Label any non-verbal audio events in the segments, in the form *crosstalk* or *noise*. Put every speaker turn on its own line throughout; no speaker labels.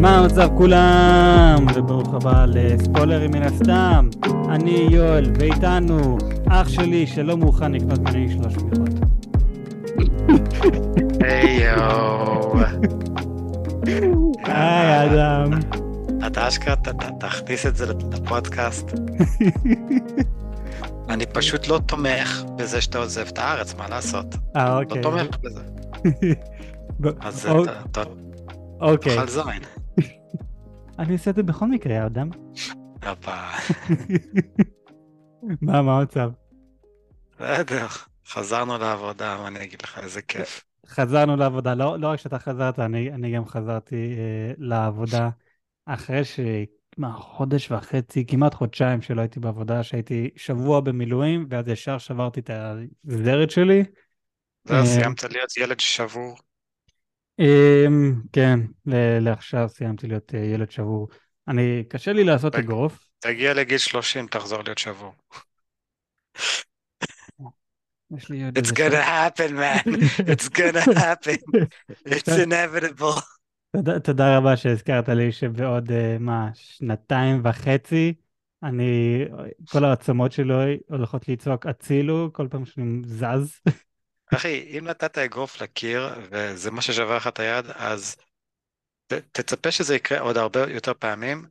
מה המצב כולם? וברוך הבא לספוילרים מן הסתם. אני יואל, ואיתנו אח שלי שלא מוכן לקנות ממני שלוש תמיכות.
היי יואו.
היי אדם.
אתה אשכרה, תכניס את זה לפודקאסט. *laughs* אני פשוט לא תומך בזה שאתה עוזב את הארץ, מה לעשות?
אה
לא
אוקיי.
תומך בזה. *laughs* אז
א-
אתה- אתה
אוקיי.
תאכל זין.
אני עושה את זה בכל מקרה, אדם. *laughs* מה מה המצב?
בסדר, חזרנו לעבודה, מה אני אגיד לך, איזה כיף.
חזרנו לעבודה, לא, לא רק שאתה חזרת, אני, אני גם חזרתי אה, לעבודה אחרי שמה, חודש וחצי, כמעט חודשיים שלא הייתי בעבודה, שהייתי שבוע במילואים, ואז ישר שברתי את הזרת שלי.
זהו,
אה,
סיימת להיות ילד שבור.
אמ, כן, לעכשיו סיימתי להיות אה, ילד שבור. אני, קשה לי לעשות. אגרוף.
תגיע לגיל 30, תחזור להיות שבור. *laughs*
יש לי עוד
It's gonna happen, man. *laughs* It's gonna happen. *laughs* It's inevitable.
תודה, תודה רבה שהזכרת לי שבעוד, אה, מה, שנתיים וחצי, אני, כל העצמות שלי הולכות לצעוק הצילו כל פעם שאני זז.
אחי, אם נתת אגרוף לקיר וזה מה ששבר לך את היד, אז ת, תצפה שזה יקרה עוד הרבה יותר פעמים,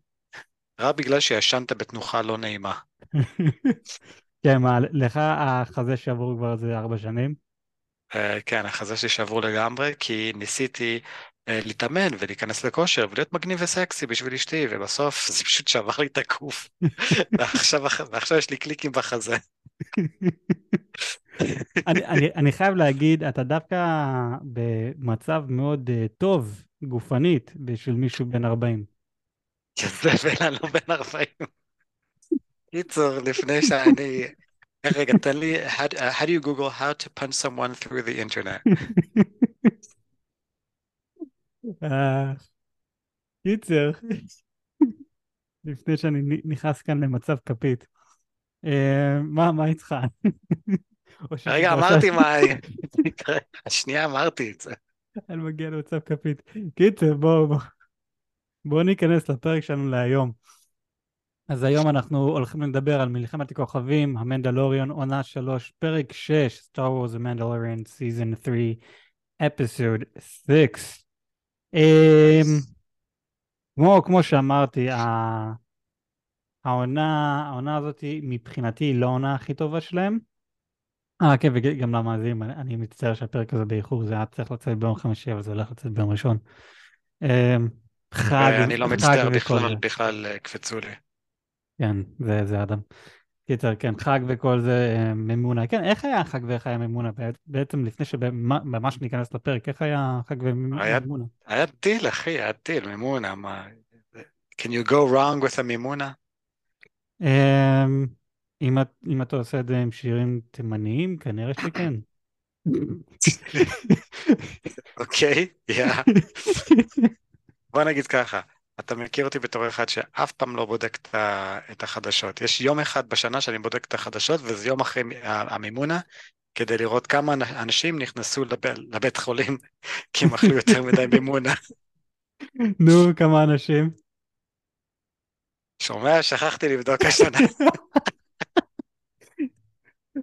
רק בגלל שישנת בתנוחה לא נעימה. *laughs*
כן, מה, לך החזה שבור כבר איזה ארבע שנים?
Uh, כן, החזה שלי שבור לגמרי, כי ניסיתי uh, להתאמן ולהיכנס לכושר ולהיות מגניב וסקסי בשביל אשתי, ובסוף זה פשוט שבר לי את הגוף. *laughs* ועכשיו, ועכשיו יש לי קליקים בחזה.
אני, אני, אני חייב להגיד, אתה דווקא במצב מאוד uh, טוב, גופנית, בשביל מישהו בן 40.
יזבל, אני לא בן 40. קיצור, לפני שאני... אה, רגע, תן לי, how, uh, how do you Google how to punch someone through the internet? *laughs*
אה, קיצר, *laughs* לפני שאני נכנס כאן למצב כפית, אה, מה, מה איתך? *laughs*
רגע, אמרתי מה... *laughs* השנייה אמרתי את זה.
אני מגיע למצב כפית. קיצר, בואו בוא. בואו ניכנס לפרק שלנו להיום. אז היום אנחנו הולכים לדבר על מלחמת הכוכבים, המנדלוריון, עונה 3, פרק 6, Star Wars The Mandalorian, Season 3, Episode 6. אמ, כמו, כמו שאמרתי, העונה, העונה הזאת מבחינתי היא לא העונה הכי טובה שלהם. אה, כן, וגם למאזינים, אני, אני מצטער שהפרק הזה באיחור, זה היה צריך לצאת ביום חמישי, אבל זה הולך לצאת ביום ראשון. אמ, חג,
אני לא
חג
מצטער בכלל. בכלל אה, קפצו לי.
כן, זה, זה אדם. קיצר, כן, חג וכל זה, אה, ממונה. כן, איך היה החג ואיך היה ממונה? בעצ- בעצם לפני שממש ניכנס לפרק, איך היה חג
היה-
וממונה?
היה דיל, אחי, היה דיל, מימונה, מה... Can you go wrong with a מימונה?
אמ, אם, את- אם אתה עושה את זה עם שירים תימניים, כנראה שכן.
אוקיי, yeah. בוא נגיד ככה, אתה מכיר אותי בתור אחד שאף פעם לא בודק את החדשות. יש יום אחד בשנה שאני בודק את החדשות, וזה יום אחרי המימונה, כדי לראות כמה אנ- אנשים נכנסו לב- לבית חולים כי הם אכלו יותר מדי מימונה.
נו, כמה אנשים?
שומע? שכחתי לבדוק השנה. *laughs*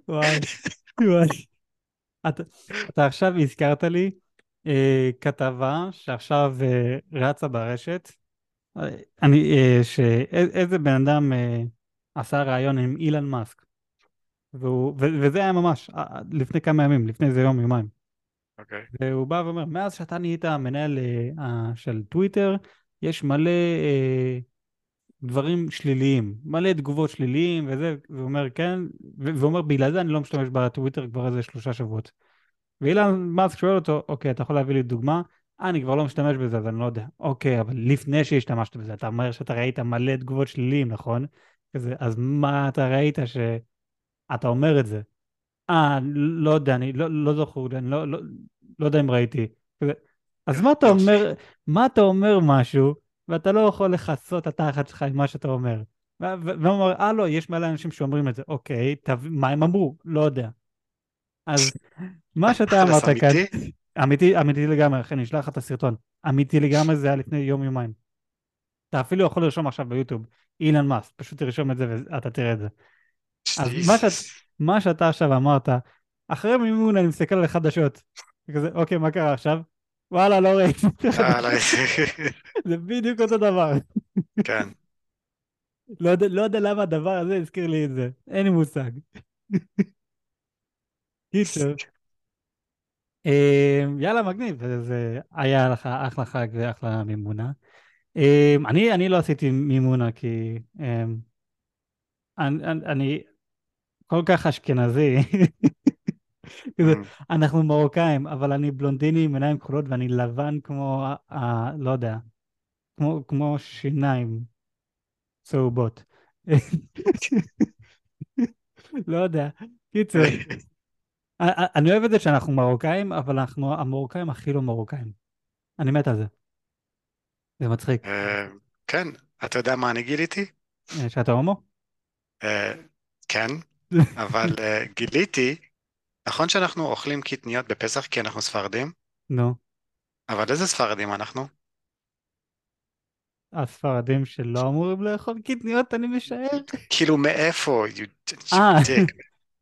וואי, וואי. אתה, אתה עכשיו הזכרת לי אה, כתבה שעכשיו אה, רצה ברשת. אה, אני, אה, שאיזה בן אדם אה, עשה ראיון עם אילן מאסק. והוא, ו, וזה היה ממש אה, לפני כמה ימים, לפני איזה יום, יומיים.
אוקיי.
והוא בא ואומר, מאז שאתה נהיית המנהל אה, אה, של טוויטר, יש מלא אה, דברים שליליים, מלא תגובות שליליים וזה, והוא אומר, כן, ו- והוא אומר, בגלל זה אני לא משתמש בטוויטר כבר איזה שלושה שבועות. ואילן מאסק שואל אותו, אוקיי, אתה יכול להביא לי דוגמה? אה, אני כבר לא משתמש בזה, אז אני לא יודע. אוקיי, אבל לפני שהשתמשת בזה, אתה אומר שאתה ראית מלא תגובות שליליים, נכון? כזה, אז מה אתה ראית שאתה אומר את זה? אה, לא יודע, אני לא, לא זוכר, אני לא, לא, לא יודע אם ראיתי. כזה, אז מה אתה אומר, מה אתה אומר משהו, ואתה לא יכול לכסות את התחת שלך עם מה שאתה אומר. והוא אומר, אה לא, יש מלא אנשים שאומרים את זה. אוקיי, תב... מה הם אמרו? לא יודע. אז מה שאתה אמרת כאן,
אמיתי?
אמיתי, לגמרי, אחי, אני אשלח לך את הסרטון. אמיתי לגמרי, זה היה לפני יום-יומיים. אתה אפילו יכול לרשום עכשיו ביוטיוב, אילן מאסק, פשוט תרשום את זה ואתה תראה את זה. אז מה, שאת, מה שאתה עכשיו אמרת, אחרי מימון אני מסתכל על החדשות. כזה, אוקיי, מה קרה עכשיו? וואלה, לא ראיתי. *laughs* זה בדיוק אותו דבר.
כן.
לא יודע, לא יודע למה הדבר הזה הזכיר לי את זה, אין לי מושג. *laughs* קיצר. אמ, יאללה, מגניב, זה היה לך אחלה חג ואחלה מימונה. אמ, אני, אני לא עשיתי מימונה כי אמ, אני, אני כל כך אשכנזי. *laughs* mm. אנחנו מרוקאים, אבל אני בלונדיני עם עיניים כחולות ואני לבן כמו, לא יודע, כמו, כמו שיניים צהובות. *laughs* לא יודע. קיצר, אני אוהב את זה שאנחנו מרוקאים, אבל אנחנו המרוקאים הכי לא מרוקאים. אני מת על זה. זה מצחיק. אה,
כן, אתה יודע מה אני גיליתי?
אה, שאתה הומו?
אה, כן, *laughs* אבל גיליתי, נכון שאנחנו אוכלים קטניות בפסח כי אנחנו ספרדים?
נו.
אבל איזה ספרדים אנחנו?
הספרדים שלא אמורים לאכול קטניות, אני משער.
כאילו מאיפה?
אה,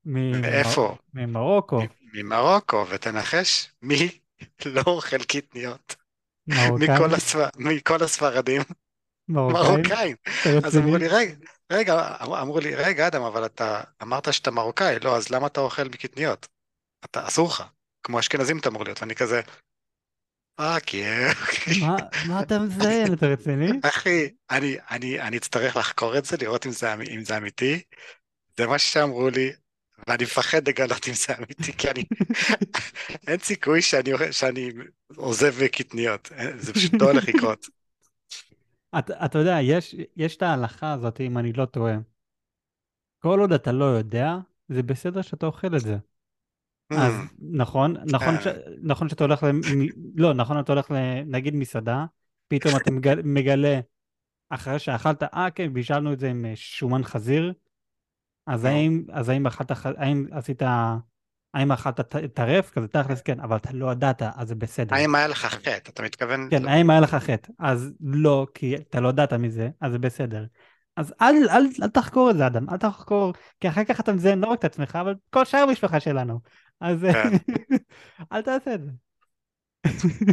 מאיפה?
ממרוקו.
ממרוקו, ותנחש מי לא אוכל קטניות. מכל, הספר... מכל הספרדים. מרוקאים. אז אמרו לי, רגע, רגע, אמרו לי, רגע, אדם, אבל אתה אמרת שאתה מרוקאי, לא, אז למה אתה אוכל מקטניות? אתה, אסור לך. כמו אשכנזים אתה אמור להיות, ואני כזה, אה, כן.
מה אתה מזיין, אתה רציני?
אחי, אני, אני, אני אצטרך לחקור את זה, לראות אם זה, אם זה אמיתי. זה מה שאמרו לי, ואני מפחד לגלות אם זה אמיתי, כי אני... *laughs* אין סיכוי שאני, שאני עוזב קטניות, זה פשוט לא הולך לקרות.
אתה, אתה יודע, יש, יש את ההלכה הזאת, אם אני לא טועה. כל עוד אתה לא יודע, זה בסדר שאתה אוכל את זה. אז hmm. נכון, נכון, ש... נכון שאתה הולך, למ... לא, נכון, אתה הולך נגיד מסעדה, פתאום אתה מגלה, מגלה אחרי שאכלת, אה כן, בישלנו את זה עם שומן חזיר, אז האם, אז האם אכלת, האם עשית, האם אכלת טרף? כזה תכלס כן, אבל אתה לא ידעת, אז זה בסדר.
האם היה לך חטא? אתה מתכוון...
כן, האם היה לך חטא? אז לא, כי אתה לא ידעת מזה, אז זה בסדר. אז אל, אל, אל תחקור את זה, אדם, אל תחקור, כי אחר כך אתה מזיין לא רק את עצמך, אבל כל שאר המשפחה שלנו. אז כן. *laughs* אל תעשה את זה.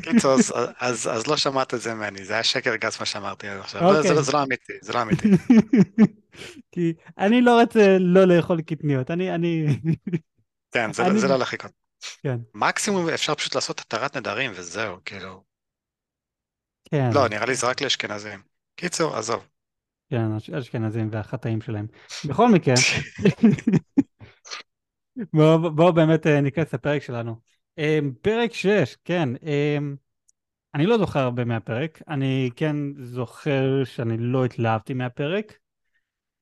קיצור, *laughs* אז, לא שמעת את זה ממני, זה היה שקר גס מה שאמרתי עד עכשיו. לא, זה, לא, זה לא אמיתי, זה לא אמיתי. *laughs*
כי אני לא רוצה לא לאכול קטניות, אני...
כן, זה, לא הולך לקרות.
כן.
מקסימום אפשר פשוט לעשות התרת נדרים וזהו, כאילו. כן. לא, נראה לי זה רק לאשכנזים. קיצור, עזוב.
כן, אשכנזים והחטאים שלהם. בכל מקרה, בואו בוא באמת אה, ניכנס לפרק שלנו. אמ, פרק 6, כן. אמ, אני לא זוכר הרבה מהפרק, אני כן זוכר שאני לא התלהבתי מהפרק.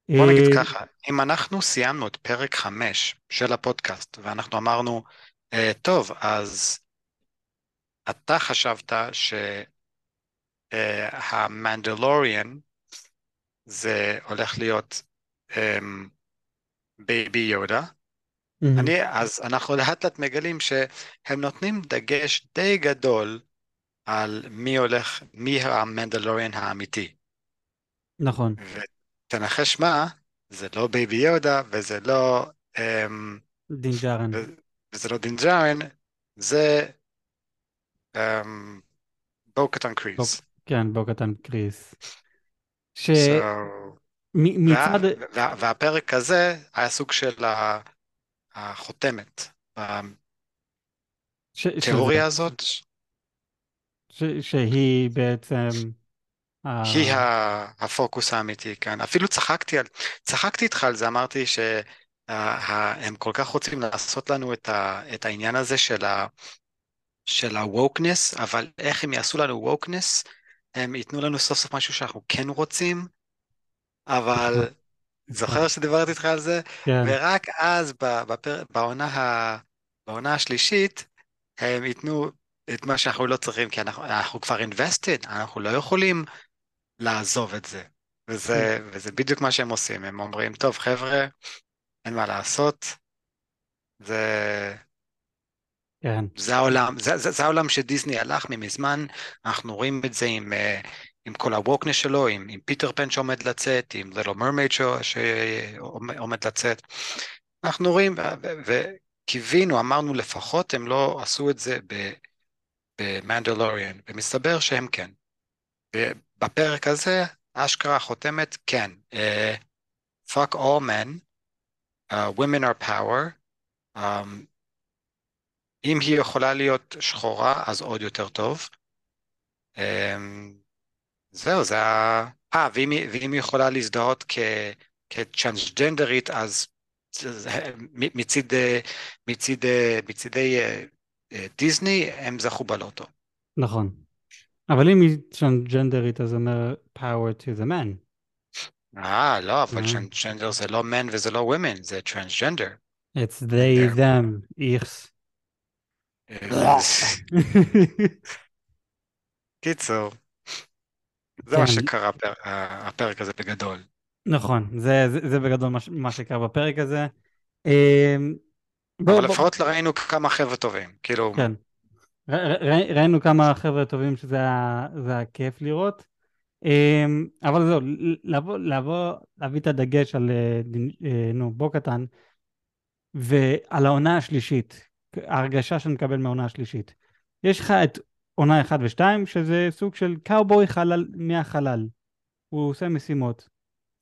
בוא נגיד אה, ככה, אם אנחנו סיימנו את פרק 5 של הפודקאסט, ואנחנו אמרנו, אה, טוב, אז אתה חשבת שהמנדלוריאן זה הולך להיות בייבי יודה, Mm-hmm. אני, אז אנחנו לאט לאט מגלים שהם נותנים דגש די גדול על מי הולך, מי המנדלוריאן האמיתי.
נכון.
ותנחש מה, זה לא בייבי יודה וזה לא... אמ,
דין ג'ארין.
וזה לא דין ג'ארין, זה אמ, בו-קטן קריז.
כן, בו-קטן קריז. ש... So... מצד...
וה, והפרק הזה היה סוג של. החותמת בתיאוריה הזאת.
ש, שהיא בעצם...
היא ה... הפוקוס האמיתי כאן. אפילו צחקתי, על... צחקתי איתך על זה, אמרתי שהם כל כך רוצים לעשות לנו את, ה... את העניין הזה של, ה... של ה-wokeness, אבל איך הם יעשו לנו wokeness? הם ייתנו לנו סוף סוף משהו שאנחנו כן רוצים, אבל זוכר שדיברתי איתך על זה? כן. ורק אז בפר... בעונה, ה... בעונה השלישית הם ייתנו את מה שאנחנו לא צריכים, כי אנחנו, אנחנו כבר invested, אנחנו לא יכולים לעזוב את זה. וזה, כן. וזה בדיוק מה שהם עושים, הם אומרים, טוב חבר'ה, אין מה לעשות, זה...
כן.
זה העולם, זה, זה, זה העולם שדיסני הלך ממזמן, אנחנו רואים את זה עם, אה, עם כל ה wokeness שלו, עם, עם פיטר פן שעומד לצאת, עם Little Mermaid שעומד לצאת. אנחנו רואים, וקיווינו, אמרנו לפחות הם לא עשו את זה במנדלוריאן, ומסתבר שהם כן. ובפרק הזה, אשכרה חותמת, כן, uh, fuck all men, uh, women are power, um, אם היא יכולה להיות שחורה, אז עוד יותר טוב. Um, זהו, זה ה... אה, ואם, ואם היא יכולה להזדהות כ, כטרנסג'נדרית, אז מצד, מצד, מצידי דיסני הם זכו בלוטו.
נכון. אבל אם היא טרנסג'נדרית, אז אומר power to the man.
אה, לא, אבל טרנסג'נדר זה לא man וזה לא women, זה טרנסג'נדר.
It's they, them, איכס.
קיצור. *laughs* זה מה כן. שקרה הפרק הזה בגדול.
נכון, זה, זה, זה בגדול מה, מה שקרה בפרק הזה.
אמ, אבל לפחות ראינו כמה חבר'ה טובים, כאילו...
כן. ר, ר, ראינו כמה חבר'ה טובים שזה היה כיף לראות. אמ, אבל זהו, לבוא, לבוא, להביא את הדגש על, אה, אה, נו, בו-קטן, ועל העונה השלישית, ההרגשה שאני מקבל מהעונה השלישית. יש לך את עונה 1 ו-2, שזה סוג של קאובוי חלל מהחלל. הוא עושה משימות,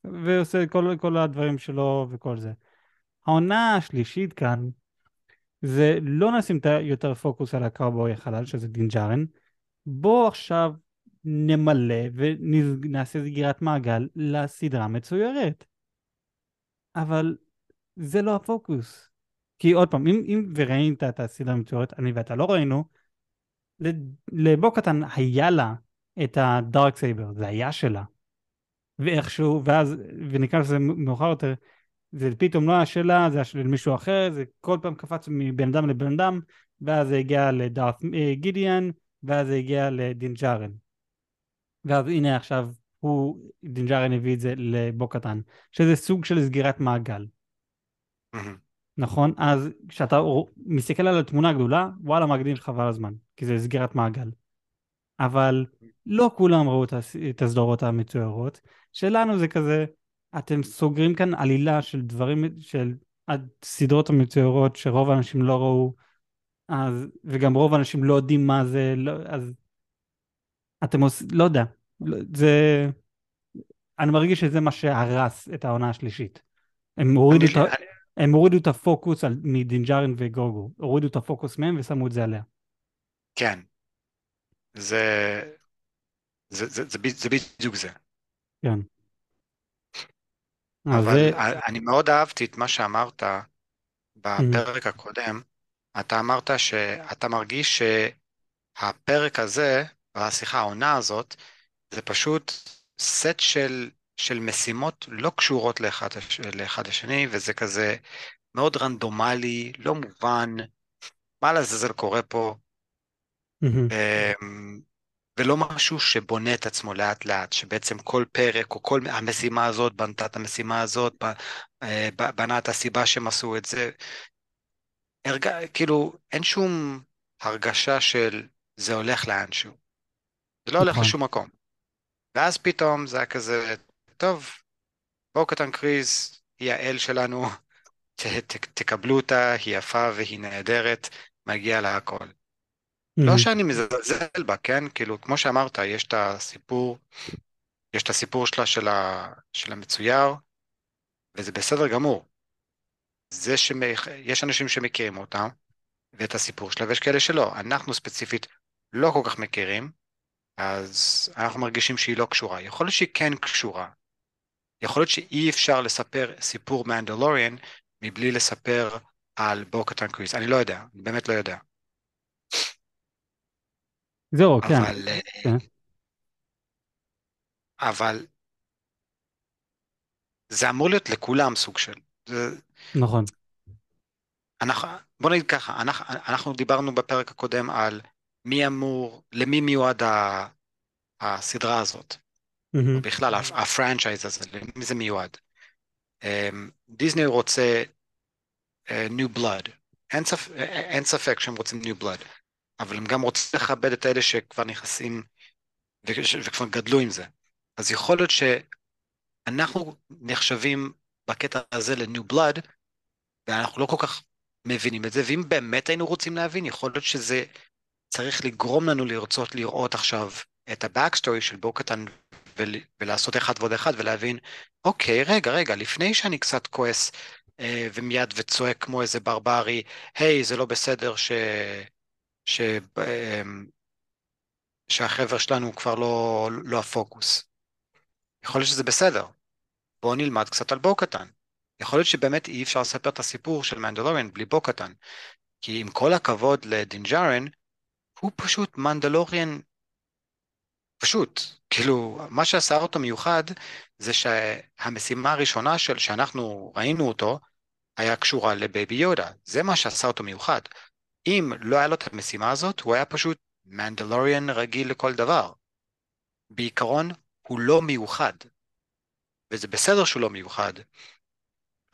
ועושה כל, כל הדברים שלו וכל זה. העונה השלישית כאן, זה לא נשים יותר פוקוס על הקאובוי החלל, שזה דין ג'ארין. בואו עכשיו נמלא ונעשה סגירת מעגל לסדרה מצוירת. אבל זה לא הפוקוס. כי עוד פעם, אם, אם וראית את הסדרה המצוירת, אני ואתה לא ראינו, לבוקטן היה לה את הדארק סייבר, זה היה שלה. ואיכשהו, ואז, ונקרא לזה מאוחר יותר, זה פתאום לא היה שלה, זה היה של מישהו אחר, זה כל פעם קפץ מבן אדם לבן אדם, ואז זה הגיע לדארת' אה, גידיאון, ואז זה הגיע לדין ג'ארין. ואז הנה עכשיו, הוא, דין ג'ארין הביא את זה לבו-קטן, שזה סוג של סגירת מעגל. נכון? אז כשאתה מסתכל על התמונה הגדולה, וואלה מגדיל חבל הזמן, כי זה סגירת מעגל. אבל לא כולם ראו את הסדרות המצוירות. שלנו זה כזה, אתם סוגרים כאן עלילה של דברים, של הסדרות המצוירות שרוב האנשים לא ראו, אז, וגם רוב האנשים לא יודעים מה זה, לא, אז אתם עושים, לא יודע, זה, אני מרגיש שזה מה שהרס את העונה השלישית. הם הורידו את ה... הם הורידו את הפוקוס על, מדינג'ארין וגוגו, הורידו את הפוקוס מהם ושמו את זה עליה.
כן, זה, זה, זה, זה, זה בדיוק זה.
כן.
אבל זה... אני מאוד אהבתי את מה שאמרת בפרק mm-hmm. הקודם, אתה אמרת שאתה מרגיש שהפרק הזה, והשיחה העונה הזאת, זה פשוט סט של של משימות לא קשורות לאחד, לאחד השני, וזה כזה מאוד רנדומלי, לא מובן, מה לעזאזל קורה פה, mm-hmm. ולא משהו שבונה את עצמו לאט לאט, שבעצם כל פרק או כל המשימה הזאת בנתה את המשימה הזאת, אה, בנה את הסיבה שהם עשו את זה. הרג... כאילו, אין שום הרגשה של זה הולך לאנשהו. זה לא הולך נכון. לשום מקום. ואז פתאום זה היה כזה, טוב, בואו קטן קריז, היא האל שלנו, ת, ת, תקבלו אותה, היא יפה והיא נהדרת, מגיע לה הכל. Mm-hmm. לא שאני מזלזל בה, כן? כאילו, כמו שאמרת, יש את הסיפור, יש את הסיפור שלה של, ה, של המצויר, וזה בסדר גמור. זה שיש אנשים שמכירים אותה, ואת הסיפור שלה, ויש כאלה שלא. אנחנו ספציפית לא כל כך מכירים, אז אנחנו מרגישים שהיא לא קשורה. יכול להיות שהיא כן קשורה, יכול להיות שאי אפשר לספר סיפור מנדלוריאן מבלי לספר על בוקטן קריס, אני לא יודע, אני באמת לא יודע.
זהו, כן.
אבל, אה, כן. אבל זה אמור להיות לכולם סוג של.
נכון.
אנחנו, בוא נגיד ככה, אנחנו, אנחנו דיברנו בפרק הקודם על מי אמור, למי מיועד הסדרה הזאת. Mm-hmm. בכלל הפרנצ'ייז הזה, למי זה מיועד. אמ, דיסני רוצה uh, New Blood, אין, ספ... אין ספק שהם רוצים New Blood, אבל הם גם רוצים לכבד את אלה שכבר נכנסים וכבר גדלו עם זה. אז יכול להיות שאנחנו נחשבים בקטע הזה ל-new blood, ואנחנו לא כל כך מבינים את זה, ואם באמת היינו רוצים להבין, יכול להיות שזה צריך לגרום לנו לרצות לראות עכשיו את ה-backstory של ולעשות אחד ועוד אחד ולהבין, אוקיי, רגע, רגע, לפני שאני קצת כועס אה, ומיד וצועק כמו איזה ברברי, היי, זה לא בסדר ש... ש... אה, שהחבר'ה שלנו כבר לא, לא הפוקוס. יכול להיות שזה בסדר. בואו נלמד קצת על בו-קטן. יכול להיות שבאמת אי אפשר לספר את הסיפור של מנדלוריאן בלי בו-קטן. כי עם כל הכבוד לדין ג'ארין, הוא פשוט מנדלוריאן פשוט. כאילו, מה שעשה אותו מיוחד זה שהמשימה הראשונה של שאנחנו ראינו אותו, היה קשורה לבייבי יודה. זה מה שעשה אותו מיוחד. אם לא היה לו את המשימה הזאת, הוא היה פשוט מנדלוריאן רגיל לכל דבר. בעיקרון, הוא לא מיוחד. וזה בסדר שהוא לא מיוחד,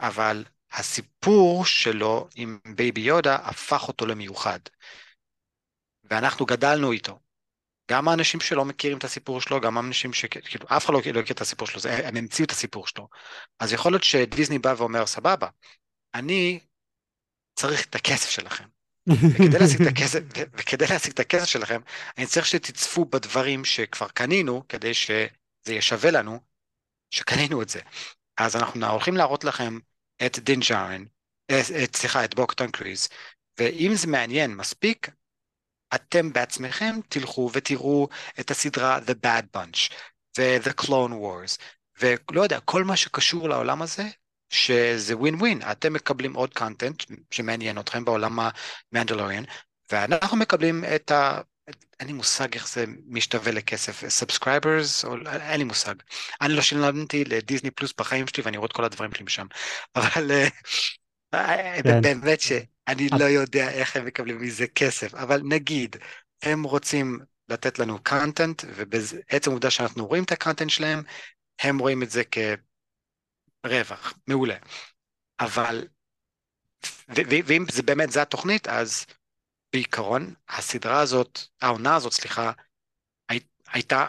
אבל הסיפור שלו עם בייבי יודה הפך אותו למיוחד. ואנחנו גדלנו איתו. גם האנשים שלא מכירים את הסיפור שלו, גם האנשים ש... כאילו, אף אחד לא, לא את הסיפור שלו, זה, הם המציאו את הסיפור שלו. אז יכול להיות שדיסני בא ואומר, סבבה, אני צריך את הכסף שלכם. וכדי להשיג, את הכסף, *laughs* וכדי להשיג את הכסף שלכם, אני צריך שתצפו בדברים שכבר קנינו, כדי שזה יהיה שווה לנו, שקנינו את זה. אז אנחנו הולכים להראות לכם את דין ג'ארין, אה, סליחה, את בו-קטן קריז, ואם זה מעניין מספיק, אתם בעצמכם תלכו ותראו את הסדרה The Bad Batch ו-The Clone Wars. ולא יודע, כל מה שקשור לעולם הזה, שזה ווין ווין, אתם מקבלים עוד content שמעניין אתכם בעולם המנדלוריאן, ואנחנו מקבלים את ה... אין לי מושג איך זה משתווה לכסף, subscribers, אין לי מושג. אני לא שילמתי לדיסני פלוס בחיים שלי ואני רואה את כל הדברים שלי משם, אבל אה, כן. באמת שאני לא יודע איך הם מקבלים מזה כסף, אבל נגיד, הם רוצים לתת לנו קונטנט, ובעצם העובדה שאנחנו רואים את הקונטנט שלהם, הם רואים את זה כרווח, מעולה. אבל, ואם זה באמת זה התוכנית, אז בעיקרון, הסדרה הזאת, העונה הזאת, סליחה, הי, הייתה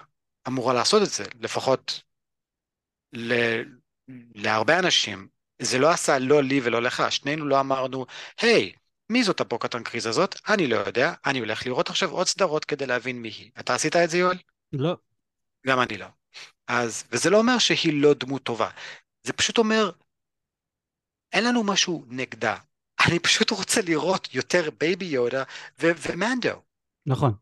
אמורה לעשות את זה, לפחות ל, להרבה אנשים. זה לא עשה לא לי ולא לך, שנינו לא אמרנו, היי, hey, מי זאת הבו-קטן קריז הזאת? אני לא יודע, אני הולך לראות עכשיו עוד סדרות כדי להבין מי היא. אתה עשית את זה, יואל?
לא.
גם אני לא. אז, וזה לא אומר שהיא לא דמות טובה, זה פשוט אומר, אין לנו משהו נגדה. אני פשוט רוצה לראות יותר בייבי יודה ומנדו.
נכון.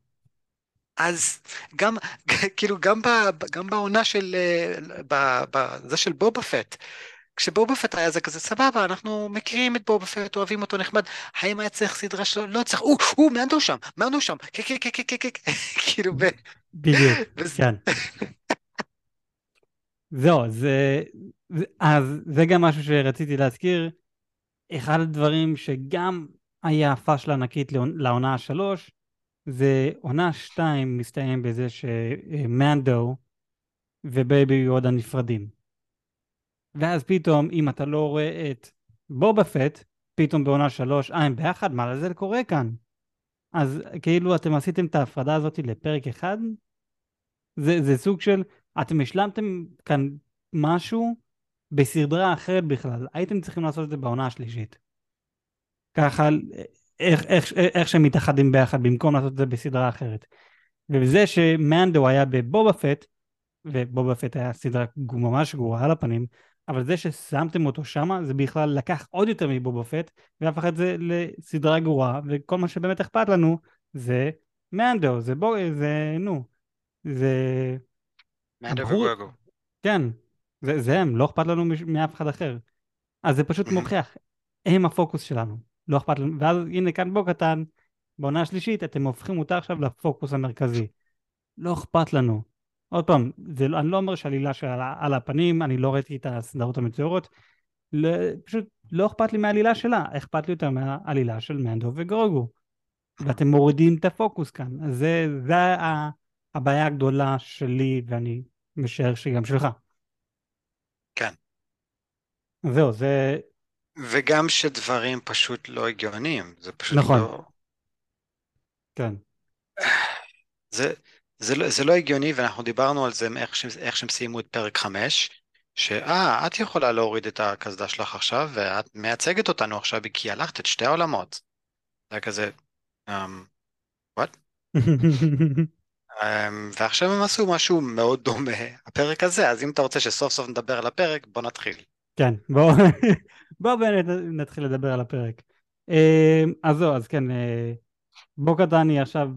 אז גם, *laughs* כאילו, גם, ב, גם בעונה של, אה, בזה של בובה פט, כשבובה פט היה זה כזה סבבה, אנחנו מכירים את בובה פט, אוהבים אותו נחמד, האם היה צריך סדרה שלו? לא צריך, או, או, מנדו שם, מנדו שם, כן, כן, כן, כן, כן, כן, *laughs* כאילו, ב...
בדיוק, *laughs* כן. זהו, זה, אז זה גם משהו שרציתי להזכיר, אחד הדברים שגם היה פאשלה ענקית לעונה השלוש, זה עונה שתיים מסתיים בזה שמנדו ובייבי יודה נפרדים. ואז פתאום, אם אתה לא רואה את בובה פט, פתאום בעונה שלוש, אה, הם ביחד? מה לזה קורה כאן? אז כאילו אתם עשיתם את ההפרדה הזאת לפרק אחד? זה, זה סוג של, אתם השלמתם כאן משהו בסדרה אחרת בכלל, הייתם צריכים לעשות את זה בעונה השלישית. ככה, איך, איך, איך שהם מתאחדים ביחד במקום לעשות את זה בסדרה אחרת. וזה שמנדו היה בבובה פט, ובובה פט היה סדרה ממש גרועה על הפנים, אבל זה ששמתם אותו שמה, זה בכלל לקח עוד יותר מבובה פט, והפך את זה לסדרה גרועה, וכל מה שבאמת אכפת לנו זה מנדו, זה בוא, זה נו, זה...
מנדו ובוגו.
כן, זה, זה הם, לא אכפת לנו מאף אחד אחר. אז זה פשוט מוכיח, הם הפוקוס שלנו, לא אכפת לנו, ואז הנה כאן בו קטן, בעונה השלישית אתם הופכים אותה עכשיו לפוקוס המרכזי. לא אכפת לנו. עוד פעם, זה, לא, אני לא אומר שעלילה של על הפנים, אני לא ראיתי את הסדרות המצוירות, לא, פשוט לא אכפת לי מהעלילה שלה, אכפת לי יותר מהעלילה של מנדו וגרוגו. ואתם מורידים את הפוקוס כאן. זה, זה הבעיה הגדולה שלי, ואני משער שגם שלך.
כן.
זהו, זה...
וגם שדברים פשוט לא הגיוניים, זה פשוט
נכון.
לא...
כן.
זה, זה לא, זה לא הגיוני, ואנחנו דיברנו על זה איך שהם, איך שהם סיימו את פרק 5, שאה, את יכולה להוריד את הקסדה שלך עכשיו, ואת מייצגת אותנו עכשיו, כי הלכת את שתי העולמות. זה היה כזה, um, what? um, *laughs* ועכשיו הם עשו משהו מאוד דומה, הפרק הזה, אז אם אתה רוצה שסוף סוף נדבר על הפרק, בוא נתחיל.
כן, בואו *laughs* בוא באמת נתחיל לדבר על הפרק. אה, אז זהו, אז כן, אה, בוקדני עכשיו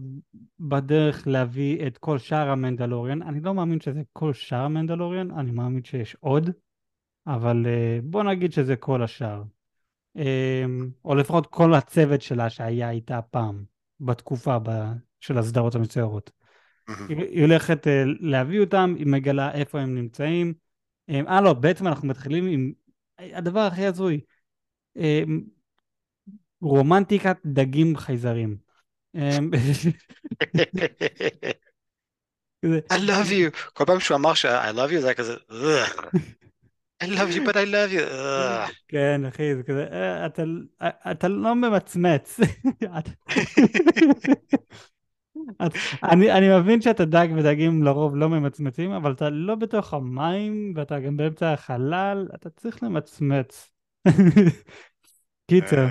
בדרך להביא את כל שאר המנדלוריאן. אני לא מאמין שזה כל שאר המנדלוריאן, אני מאמין שיש עוד, אבל אה, בוא נגיד שזה כל השאר. או לפחות כל הצוות שלה שהיה איתה פעם, בתקופה של הסדרות המצוירות. היא הולכת להביא אותם, היא מגלה איפה הם נמצאים. אה, לא, בעצם אנחנו מתחילים עם הדבר הכי הזוי. רומנטיקת דגים חייזרים.
אמ, I love you. כל פעם שהוא אמר ש-I love you זה היה כזה, I love you but I love you.
כן, אחי, זה כזה, אה, אתה לא ממצמץ. *laughs* אני, אני מבין שאתה דג ודגים לרוב לא ממצמצים, אבל אתה לא בתוך המים ואתה גם באמצע החלל, אתה צריך למצמץ. *laughs* קיצר.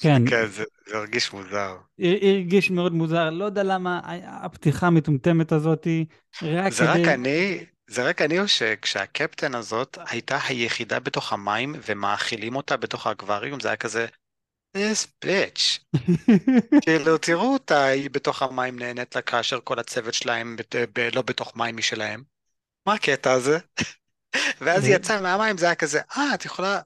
כן. כן, זה, זה הרגיש מוזר.
הרגיש מאוד מוזר, לא יודע למה הפתיחה המטומטמת הזאת,
רק זה כדי... רק אני, זה רק אני או שכשהקפטן הזאת הייתה היחידה בתוך המים ומאכילים אותה בתוך האקווריום, זה היה כזה, this bitch. *laughs* כאילו, תראו אותה, היא בתוך המים נהנית לה כאשר כל הצוות שלהם ב- ב- לא בתוך מים משלהם. מה הקטע הזה? *laughs* ואז היא יצאה מהמים, זה היה כזה, אה, את יכולה,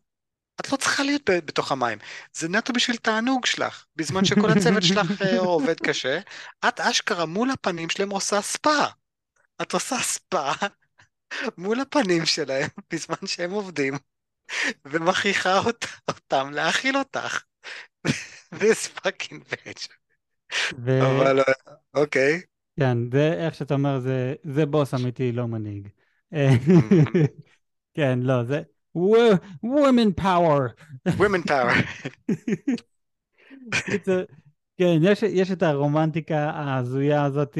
את לא צריכה להיות בתוך המים, זה נטו בשביל תענוג שלך, בזמן שכל הצוות שלך אה, *laughs* עובד קשה, את אשכרה מול הפנים שלהם עושה ספא. את עושה ספא *laughs* מול הפנים שלהם *laughs* בזמן שהם עובדים, ומכריחה אותם להאכיל אותך. this fucking bitch. אבל אוקיי.
כן, זה איך שאתה אומר, זה, זה בוס אמיתי, לא מנהיג. כן, לא, זה... women power.
women power. *laughs*
כן, יש, יש את הרומנטיקה ההזויה הזאת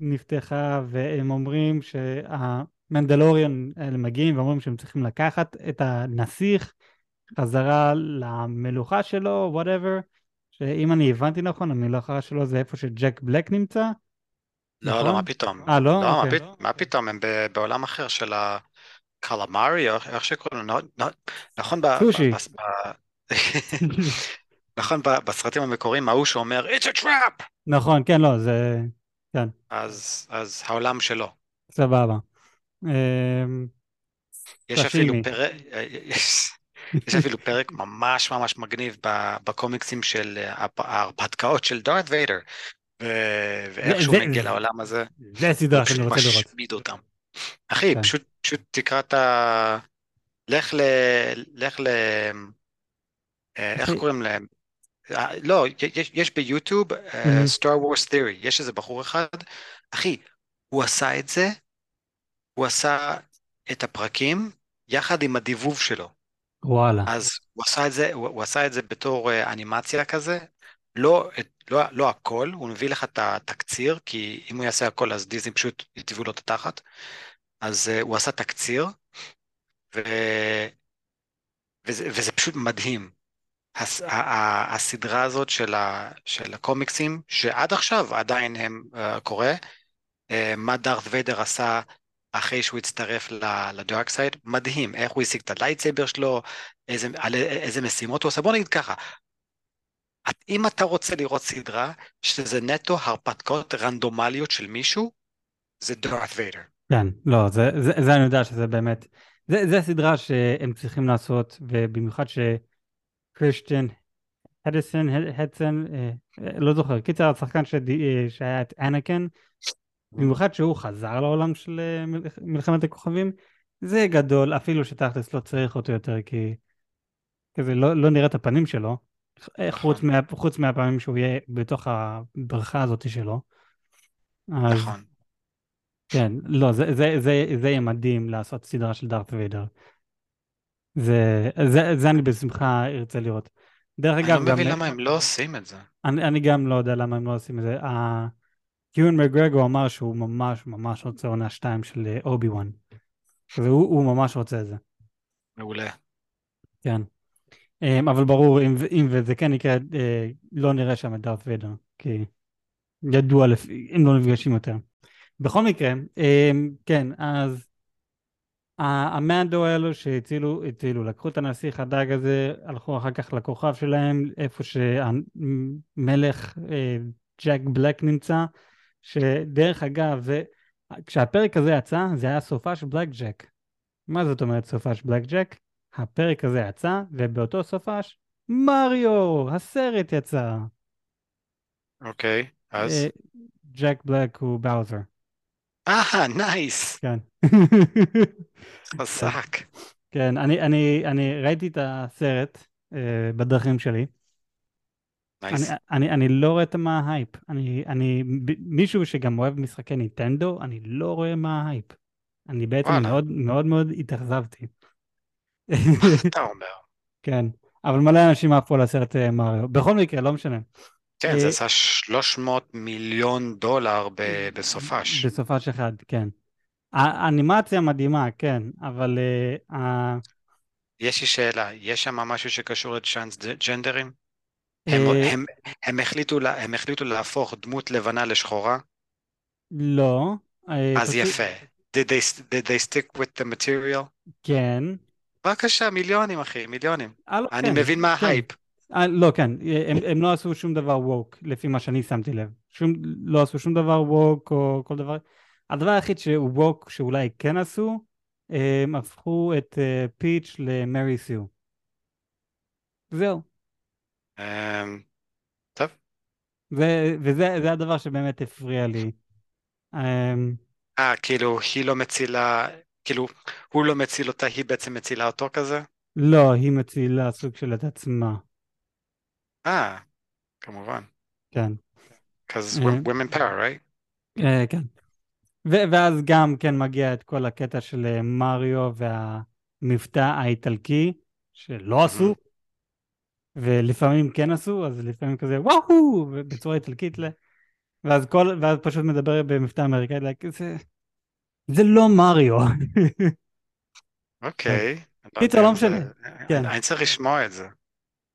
שנפתחה, והם אומרים שהמנדלוריאן האלה מגיעים ואומרים שהם צריכים לקחת את הנסיך חזרה למלוכה שלו, whatever, שאם אני הבנתי נכון, המלוכה שלו זה איפה שג'ק בלק נמצא.
לא, לא, נכון? מה פתאום.
אה, לא?
לא, אוקיי. מה פתאום, הם בעולם אחר של הקלמארי, או איך שקוראים לו, נכון,
סושי. *laughs*
נכון, בסרטים המקוריים, ההוא שאומר, It's a trap!
נכון, כן, לא, זה... כן.
אז, אז העולם שלו.
סבבה.
אמ, יש אפילו פרק, יש אפילו פרק ממש ממש מגניב בקומיקסים של ההרפתקאות של דארת ויידר, ואיך שהוא מגיע לעולם הזה.
זה הסדרה שאני רוצה לראות.
משמיד אותם. אחי, כן. פשוט, פשוט תקרא את ה... לך ל... לך ל... אה, איך קוראים להם? אה, לא, יש, יש ביוטיוב סטאר וורס תיאורי, יש איזה בחור אחד, אחי, הוא עשה את זה, הוא עשה את הפרקים יחד עם הדיבוב שלו.
וואלה.
אז הוא עשה את זה, הוא, הוא עשה את זה בתור uh, אנימציה כזה, לא, לא, לא הכל, הוא מביא לך את התקציר, כי אם הוא יעשה הכל אז דיסני פשוט יטבעו לו את התחת, אז אה, הוא עשה תקציר, ו... וזה, וזה פשוט מדהים. הס, ה, ה, הסדרה הזאת של, ה, של הקומיקסים, שעד עכשיו עדיין הם אה, קורה, אה, מה דארת ויידר עשה אחרי שהוא הצטרף ל dark side, מדהים, איך הוא השיג את ה lightsaber שלו, איזה, על איזה משימות הוא עושה, בוא נגיד ככה, אם אתה רוצה לראות סדרה שזה נטו הרפתקאות רנדומליות של מישהו, זה דארת ויידר.
כן, לא, זה, זה, זה אני יודע שזה באמת, זה, זה הסדרה שהם צריכים לעשות, ובמיוחד שקריסטיאן הדיסון, הדסון, אה, לא זוכר, קיצר השחקן שהיה את אנקן, במיוחד שהוא חזר לעולם של אה, מלחמת הכוכבים, זה גדול, אפילו שתכלס לא צריך אותו יותר, כי כזה לא, לא נראה את הפנים שלו, חוץ. מה, חוץ מהפעמים שהוא יהיה בתוך הברכה הזאת שלו. אז, נכון. כן, לא, זה, זה, זה, זה יהיה מדהים לעשות סדרה של דארט ויידר. זה, זה, זה אני בשמחה ארצה לראות.
דרך אגב, אני לא מבין למה הם לא עושים את זה.
אני, אני גם לא יודע למה הם לא עושים את זה. קיון מגרגו אמר שהוא ממש ממש רוצה עונה 2 של אה, אובי וואן. והוא הוא ממש רוצה את זה.
מעולה.
כן. אמ, אבל ברור, אם, אם וזה כן יקרה, אה, לא נראה שם את דארט ויידר, כי ידוע. אם לא נפגשים יותר. בכל מקרה, אמ, כן, אז המאנדו האלו שהצילו, הצילו, לקחו את הנסיך הדג הזה, הלכו אחר כך לכוכב שלהם, איפה שהמלך אה, ג'ק בלק נמצא, שדרך אגב, זה, כשהפרק הזה יצא, זה היה סופה של בלק ג'ק. מה זאת אומרת סופה של בלק ג'ק? הפרק הזה יצא, ובאותו סופש, מריו, הסרט יצא.
אוקיי, אז?
אה, ג'ק בלק הוא באוזר.
אה, nice.
כן.
חזק.
כן, אני, אני, אני ראיתי את הסרט אה, בדרכים שלי.
nice.
אני, אני, אני לא רואה את מה ההייפ. אני, אני, מישהו שגם אוהב משחקי נינטנדו, אני לא רואה מה ההייפ. אני בעצם
וואלה.
מאוד מאוד מאוד התאכזבתי.
מה אתה אומר? *laughs*
כן, אבל מלא אנשים עפו על הסרט אה, מריו. בכל מקרה, לא משנה.
כן, זה
אה,
עשה 300 מיליון דולר בסופש.
בסופש אחד, כן. האנימציה מדהימה, כן, אבל uh, ה-
יש לי שאלה, יש שם משהו שקשור לטרנסג'נדרים? הם,
אה,
הם, הם, החליטו, לה- הם החליטו להפוך דמות לבנה לשחורה?
לא. אה,
אז יפה. Did they, did they stick with the material?
כן.
בבקשה, מיליונים אחי, מיליונים.
אה, לא,
אני
כן,
מבין מה
כן.
ההייפ.
אה, לא, כן, הם, הם לא עשו שום דבר ווק, לפי מה שאני שמתי לב. שום, לא עשו שום דבר ווק או כל דבר. הדבר היחיד שהוא ווק שאולי כן עשו, הם הפכו את אה, פיץ' למרי סיו. זהו.
אמ, טוב,
זה, וזה זה הדבר שבאמת הפריע לי. אמ,
אה, כאילו היא לא מצילה, כאילו הוא לא מציל אותה, היא בעצם מצילה אותו כזה?
לא, היא מצילה סוג של את עצמה.
אה, כמובן.
כן.
Because
אה.
women power, right?
אה, כן. ואז גם כן מגיע את כל הקטע של אה, מריו והמבטא האיטלקי, שלא עשו, ולפעמים כן עשו, אז לפעמים כזה וואו, בצורה איטלקית, ל- ואז כל, ואז פשוט מדבר במבטא אמריקאי, like, זה, זה לא מריו.
אוקיי.
קיצר,
יודע
לא משנה. כן.
אני צריך לשמוע את זה.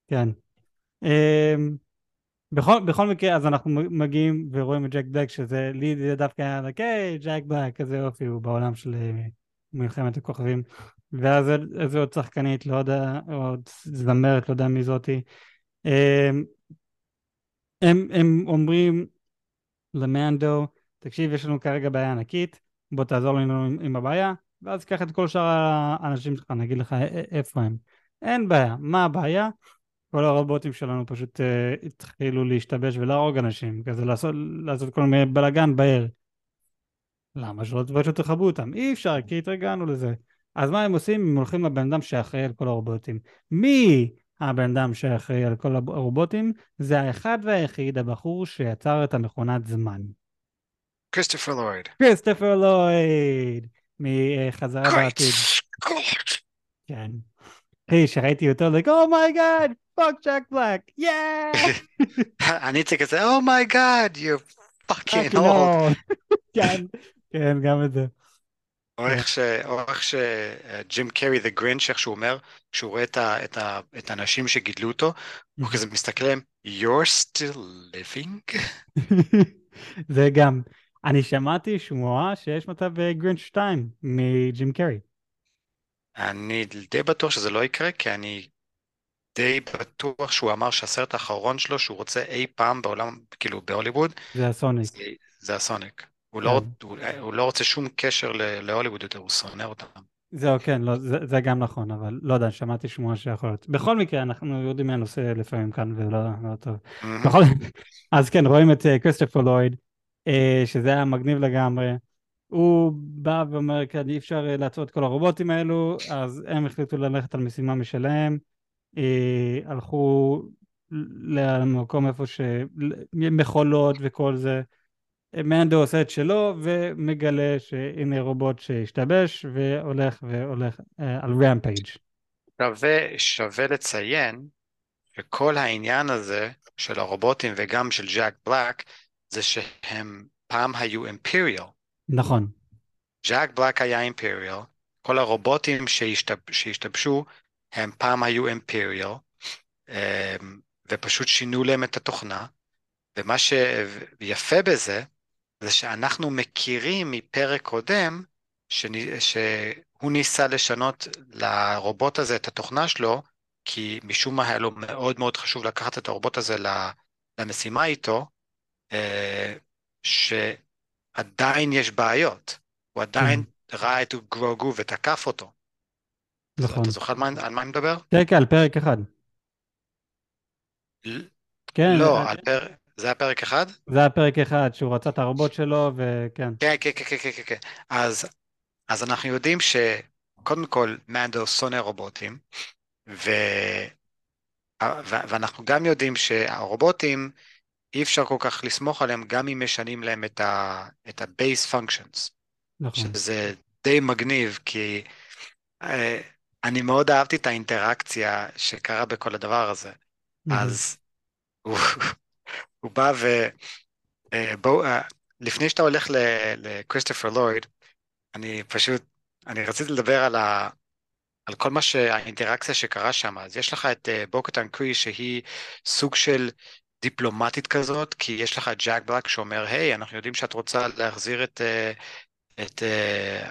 כן. אמ, בכל, בכל מקרה, אז אנחנו מגיעים ורואים את ג'ק בלק, שזה, לי דווקא היה, like, היי, ג'ק בלק, איזה יופי, הוא בעולם של אה, מלחמת הכוכבים. ואז איזה עוד שחקנית, לא יודע, עוד זמרת, לא יודע מי זאתי. אמ, הם, הם אומרים למנדו, תקשיב, יש לנו כרגע בעיה ענקית, בוא תעזור לנו עם, עם הבעיה, ואז קח את כל שאר האנשים שלך, נגיד לך איפה הם. אין בעיה, מה הבעיה? כל הרובוטים שלנו פשוט uh, התחילו להשתבש ולהרוג אנשים, כזה לעשות, לעשות כל מיני בלאגן בעיר. למה שלא פשוט תכבו אותם? אי אפשר, כי התרגלנו לזה. אז מה הם עושים? הם הולכים לבן אדם שאחראי על כל הרובוטים. מי הבן אדם שאחראי על כל הרובוטים? זה האחד והיחיד, הבחור שיצר את המכונת זמן.
כריסטופר לויד.
כריסטופר לויד, מחזרה בעתיד. כן. אחי, שראיתי אותו, like, oh my god, fuck ג'ק בלק, yeah!
אני הייתי כזה, Oh my god, you fucking old. *laughs*
כן, כן, גם את זה.
או איך שג'ים קרי, The Grinch, איך שהוא אומר, כשהוא רואה את, האנשים שגידלו אותו, הוא כזה מסתכל עליהם, You're still living? *laughs*
זה גם, אני שמעתי שמועה שיש מצב בגרינץ' 2 מג'ים קרי.
אני די בטוח שזה לא יקרה, כי אני די בטוח שהוא אמר שהסרט האחרון שלו שהוא רוצה אי פעם בעולם, כאילו בהוליווד,
זה הסוניק.
זה, זה הסוניק. הוא לא,
כן.
הוא, הוא לא רוצה שום קשר להוליווד יותר, הוא שונא אותם.
זהו, כן, לא, זה, זה גם נכון, אבל לא יודע, שמעתי שמועה שיכול להיות. בכל מקרה, אנחנו יורדים מהנושא לפעמים כאן, ולא לא טוב. בכל... אז כן, רואים את אה, כריסטופר לויד, אה, שזה היה מגניב לגמרי. הוא בא ואומר, כן, אי אפשר אה, לעצור את כל הרובוטים האלו, אז הם החליטו ללכת על משימה משלהם. אה, הלכו למקום איפה ש... מכולות וכל זה. מנדו עושה את שלו ומגלה שהנה רובוט שהשתבש והולך והולך אה, על rampage.
שווה, שווה לציין שכל העניין הזה של הרובוטים וגם של ג'ק בלק, זה שהם פעם היו imperial.
נכון.
ג'ק בלק היה imperial, כל הרובוטים שהשתב, שהשתבשו הם פעם היו אימפריאל, אמ, ופשוט שינו להם את התוכנה, ומה שיפה בזה, זה שאנחנו מכירים מפרק קודם, שני, שהוא ניסה לשנות לרובוט הזה את התוכנה שלו, כי משום מה היה לו מאוד מאוד חשוב לקחת את הרובוט הזה למשימה איתו, אה, שעדיין יש בעיות. הוא עדיין כן. ראה את גרוגו ותקף אותו. נכון. אתה זוכר על מה אני מדבר?
כן, כן, על פרק אחד.
כן. לא, על פרק... זה היה פרק אחד?
זה היה פרק אחד, שהוא רצה את הרובוט שלו, וכן.
כן, כן, כן, כן, כן, כן. אז, אז אנחנו יודעים שקודם כל, מנדו שונא רובוטים. ו... ואנחנו גם יודעים שהרובוטים, אי אפשר כל כך לסמוך עליהם, גם אם משנים להם את ה-base functions. נכון. שזה די מגניב, כי אה, אני מאוד אהבתי את האינטראקציה שקרה בכל הדבר הזה. Mm-hmm. אז הוא, הוא בא ו... אה, בואו, אה, לפני שאתה הולך לכריסטופר לויד, אני פשוט, אני רציתי לדבר על, ה, על כל מה שהאינטראקציה שקרה שם. אז יש לך את בוקטן קרי שהיא סוג של דיפלומטית כזאת, כי יש לך את ג'אק בלק שאומר, היי, אנחנו יודעים שאת רוצה להחזיר את, uh, את uh,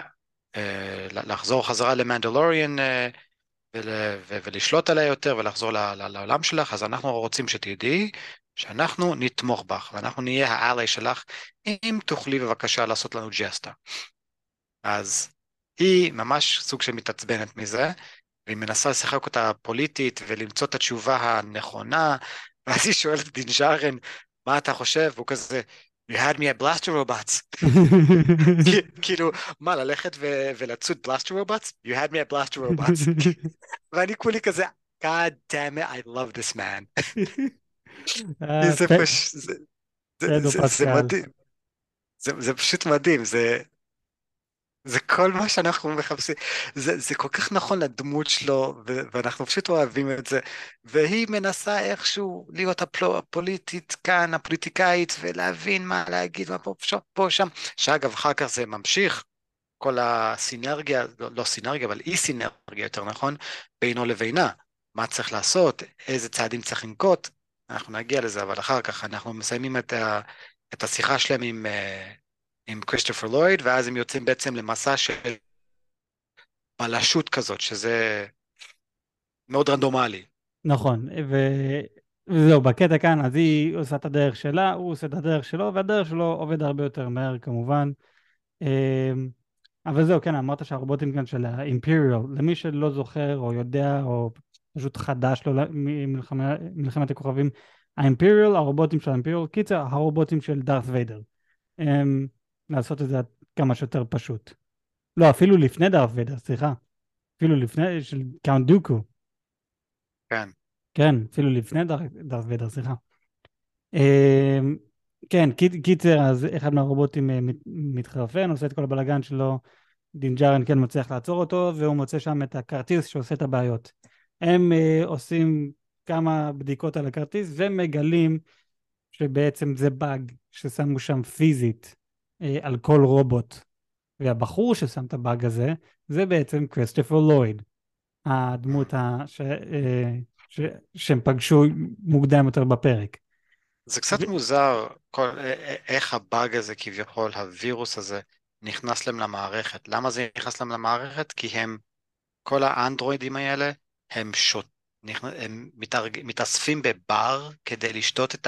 uh, לחזור חזרה למנדלוריאן ולשלוט עליה יותר ולחזור לעולם שלך, אז אנחנו רוצים שתדעי שאנחנו נתמוך בך ואנחנו נהיה האלי שלך, אם תוכלי בבקשה לעשות לנו ג'סטה. אז היא ממש סוג של מתעצבנת מזה, והיא מנסה לשחק אותה פוליטית ולמצוא את התשובה הנכונה, *laughs* ואז היא שואלת את דינג'ארן, מה אתה חושב? והוא כזה, you had me at blaster robots. *laughs* כאילו, מה, ללכת ולצוד blaster robots? You had me at blaster robots. *laughs* ואני כולי כזה, God damn it, I love this man. זה פשוט, זה מדהים. זה פשוט מדהים, זה... זה כל מה שאנחנו מחפשים, זה, זה כל כך נכון לדמות שלו, ו- ואנחנו פשוט אוהבים את זה, והיא מנסה איכשהו להיות הפוליטית כאן, הפוליטיקאית, ולהבין מה להגיד, מה פה, שם, פה, שם, שאגב, אחר כך זה ממשיך, כל הסינרגיה, לא, לא סינרגיה, אבל אי סינרגיה יותר נכון, בינו לבינה, מה צריך לעשות, איזה צעדים צריך לנקוט, אנחנו נגיע לזה, אבל אחר כך אנחנו מסיימים את, ה, את השיחה שלהם עם... עם כריסטופר לויד, ואז הם יוצאים בעצם למסע של בלשות כזאת, שזה מאוד רנדומלי.
נכון, ו... וזהו, בקטע כאן, אז היא עושה את הדרך שלה, הוא עושה את הדרך שלו, והדרך שלו עובד הרבה יותר מהר כמובן. אמ, אבל זהו, כן, אמרת שהרובוטים כאן של האימפריאל, למי שלא זוכר או יודע או פשוט חדש לו ממלחמת הכוכבים, ה imperial, הרובוטים של ה imperial, קיצר, הרובוטים של דארת ויידר. לעשות את זה כמה שיותר פשוט. לא, אפילו לפני דארת ויידר, סליחה. אפילו לפני, של קאונט דוקו.
כן.
כן, אפילו לפני דארת ויידר, סליחה. אמ, כן, קיצר, אז אחד מהרובוטים אה, מתחרפן, עושה את כל הבלאגן שלו, דינג'ארן כן מצליח לעצור אותו, והוא מוצא שם את הכרטיס שעושה את הבעיות. הם uh, עושים כמה בדיקות על הכרטיס ומגלים שבעצם זה באג ששמו שם פיזית אה, על כל רובוט. והבחור ששם את הבאג הזה, זה בעצם כריסטופר לויד, הדמות ה... ש... אה, ש... שהם פגשו מוקדם יותר בפרק.
זה קצת ו... מוזר כל... איך הבאג הזה כביכול, הווירוס הזה, נכנס להם למערכת. למה זה נכנס להם למערכת? כי הם, כל האנדרואידים האלה, הם, שוט... הם מתארג... מתאספים בבר כדי לשתות את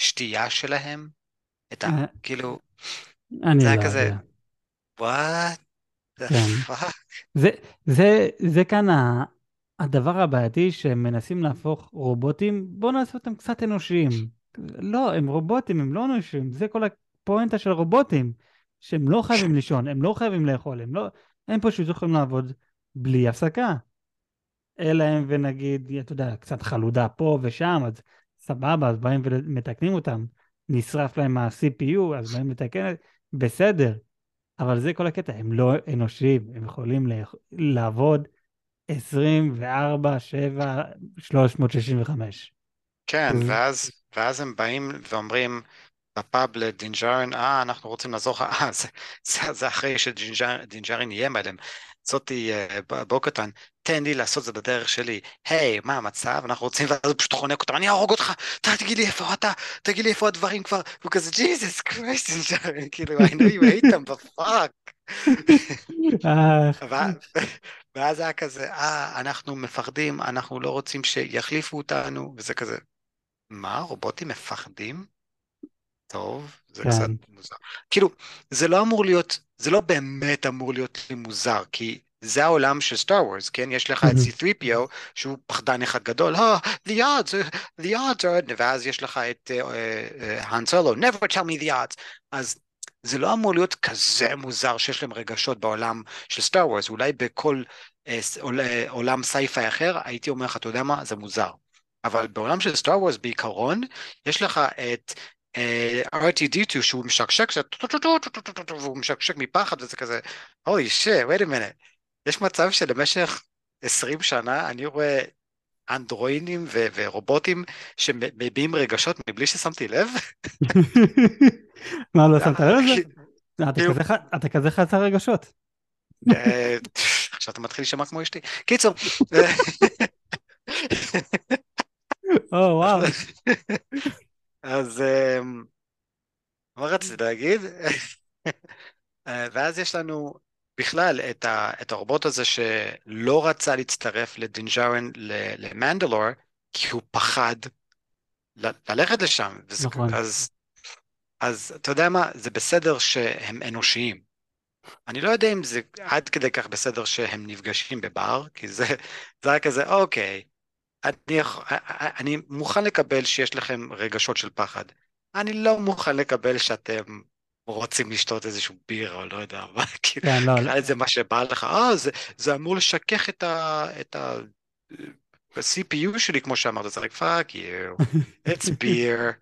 השתייה שלהם, את ה... אה. כאילו...
אני זה לא היה כזה,
וואט?
כן. זה, זה, זה כאן ה, הדבר הבעייתי שהם מנסים להפוך רובוטים, בואו נעשה אותם קצת אנושיים. לא, הם רובוטים, הם לא אנושיים, זה כל הפואנטה של רובוטים, שהם לא חייבים לישון, הם לא חייבים לאכול, הם לא, הם פשוט יכולים לעבוד בלי הפסקה. אלא אם ונגיד, אתה יודע, קצת חלודה פה ושם, אז סבבה, אז באים ומתקנים אותם. נשרף להם ה-CPU, אז באים לתקן, בסדר. אבל זה כל הקטע, הם לא אנושיים, הם יכולים לעבוד 24, 7, 365.
כן, ואז, ואז הם באים ואומרים, בפאב לדינג'רן, אה, אנחנו רוצים לעזור לך, *laughs* אה, זה, זה, זה אחרי שדינג'רן איים עליהם. זאתי אה, בו קטאן, תן לי לעשות את זה בדרך שלי. היי, מה המצב? אנחנו רוצים, ואז הוא פשוט חונק אותם, אני אהרוג אותך, תגיד לי איפה אתה, תגיד לי איפה הדברים כבר. הוא כזה, Jesus Christ, *laughs* כאילו, I know you hate them, but fuck. *laughs*
אה, *laughs*
ואז היה כזה, אה, אנחנו מפחדים, אנחנו לא רוצים שיחליפו אותנו, וזה כזה, מה, רובוטים מפחדים? טוב, זה
כן.
קצת מוזר. כאילו, זה לא אמור להיות, זה לא באמת אמור להיות לי מוזר, כי זה העולם של סטאר וורס, כן? יש לך את C3PO, שהוא פחדן אחד גדול, אה, the odds, the odds are, ואז יש לך את האן סולו, never tell me the odds. אז זה לא אמור להיות כזה מוזר שיש להם רגשות בעולם של סטאר וורס, אולי בכל אה, עולם sci-fi אחר, הייתי אומר לך, אתה יודע מה, זה מוזר. אבל בעולם של סטאר וורס בעיקרון, יש לך את אה, R2D2 שהוא משקשק, והוא משקשק מפחד וזה כזה, הולי שי, wait a minute. יש מצב שלמשך 20 שנה אני רואה אנדרואידים ו- ורובוטים שמביעים רגשות מבלי ששמתי לב? *laughs*
מה, לא שמת לב?
כאילו-
אתה כזה חסר רגשות. *laughs*
אה, עכשיו אתה מתחיל להישמע כמו אשתי. קיצור. *laughs*
אה, או וואו.
אז אמ, מה רציתי להגיד? *laughs* אה, ואז יש לנו בכלל את, ה, את הרובוט הזה שלא רצה להצטרף לדינג'רן למנדלור, כי הוא פחד ל- ללכת לשם. וזה,
נכון.
אז, אז אתה יודע מה, זה בסדר שהם אנושיים. אני לא יודע אם זה עד כדי כך בסדר שהם נפגשים בבר, כי זה, זה היה כזה, אוקיי, אני, יכ- אני מוכן לקבל שיש לכם רגשות של פחד. אני לא מוכן לקבל שאתם רוצים לשתות איזשהו ביר או לא יודע מה, *laughs* כאילו,
כן, לא,
קרא לזה מה שבא לך, אה, זה, זה אמור לשכך את ה... את ה... ה-CPU שלי, כמו שאמרת, זה like, fuck you, it's *laughs* beer,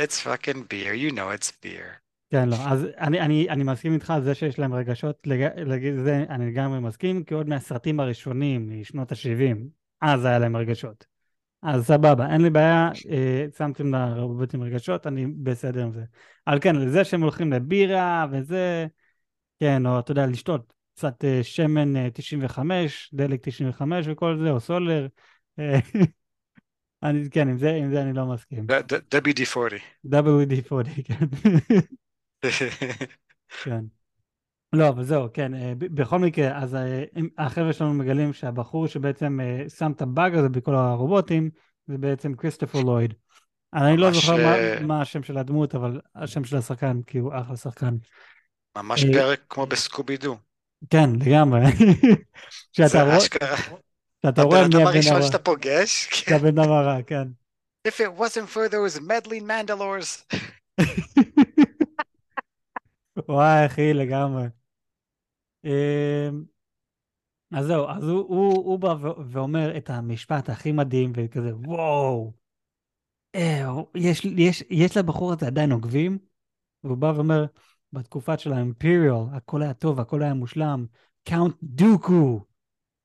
it's fucking beer, you know it's beer.
כן, לא, אז אני, אני, אני מסכים איתך על זה שיש להם רגשות, לג... לג... זה אני לגמרי מסכים, כי עוד מהסרטים הראשונים משנות ה-70, אז היה להם רגשות. אז סבבה, אין לי בעיה, אה, שמתם לרובוטים רגשות, אני בסדר עם זה. אבל כן, לזה שהם הולכים לבירה וזה, כן, או אתה יודע, לשתות קצת אה, שמן אה, 95, דלק 95 וכל זה, או סולר, אה, *laughs* אני, כן, עם זה, עם זה אני לא מסכים.
ד- WD-40.
WD-40, כן. *laughs* כן. לא, אבל זהו, כן, אה, בכל מקרה, אז אה, החבר'ה שלנו מגלים שהבחור שבעצם אה, שם את הבאג הזה בכל הרובוטים, זה בעצם כריסטופר לויד. אני לא זוכר מה, מה השם של הדמות, אבל השם של השחקן, כי הוא אחלה שחקן.
ממש פרק כמו בסקובי דו.
כן, לגמרי. *laughs*
זה אשכרה.
כשאתה רואה
הבן
מי
אדם
הבן
הראשון
הרע,
שאתה פוגש, *laughs*
זה הבן אדם הרע, כן.
If it wasn't for those meddling Mandalores. *laughs*
וואי, אחי, לגמרי. אמ, אז זהו, אז הוא, הוא, הוא בא ואומר את המשפט הכי מדהים, וכזה, וואו, אה, יש, יש, יש לבחור הזה עדיין עוקבים? והוא בא ואומר, בתקופה של האימפריאל, הכל היה טוב, הכל היה מושלם, קאונט דוקו.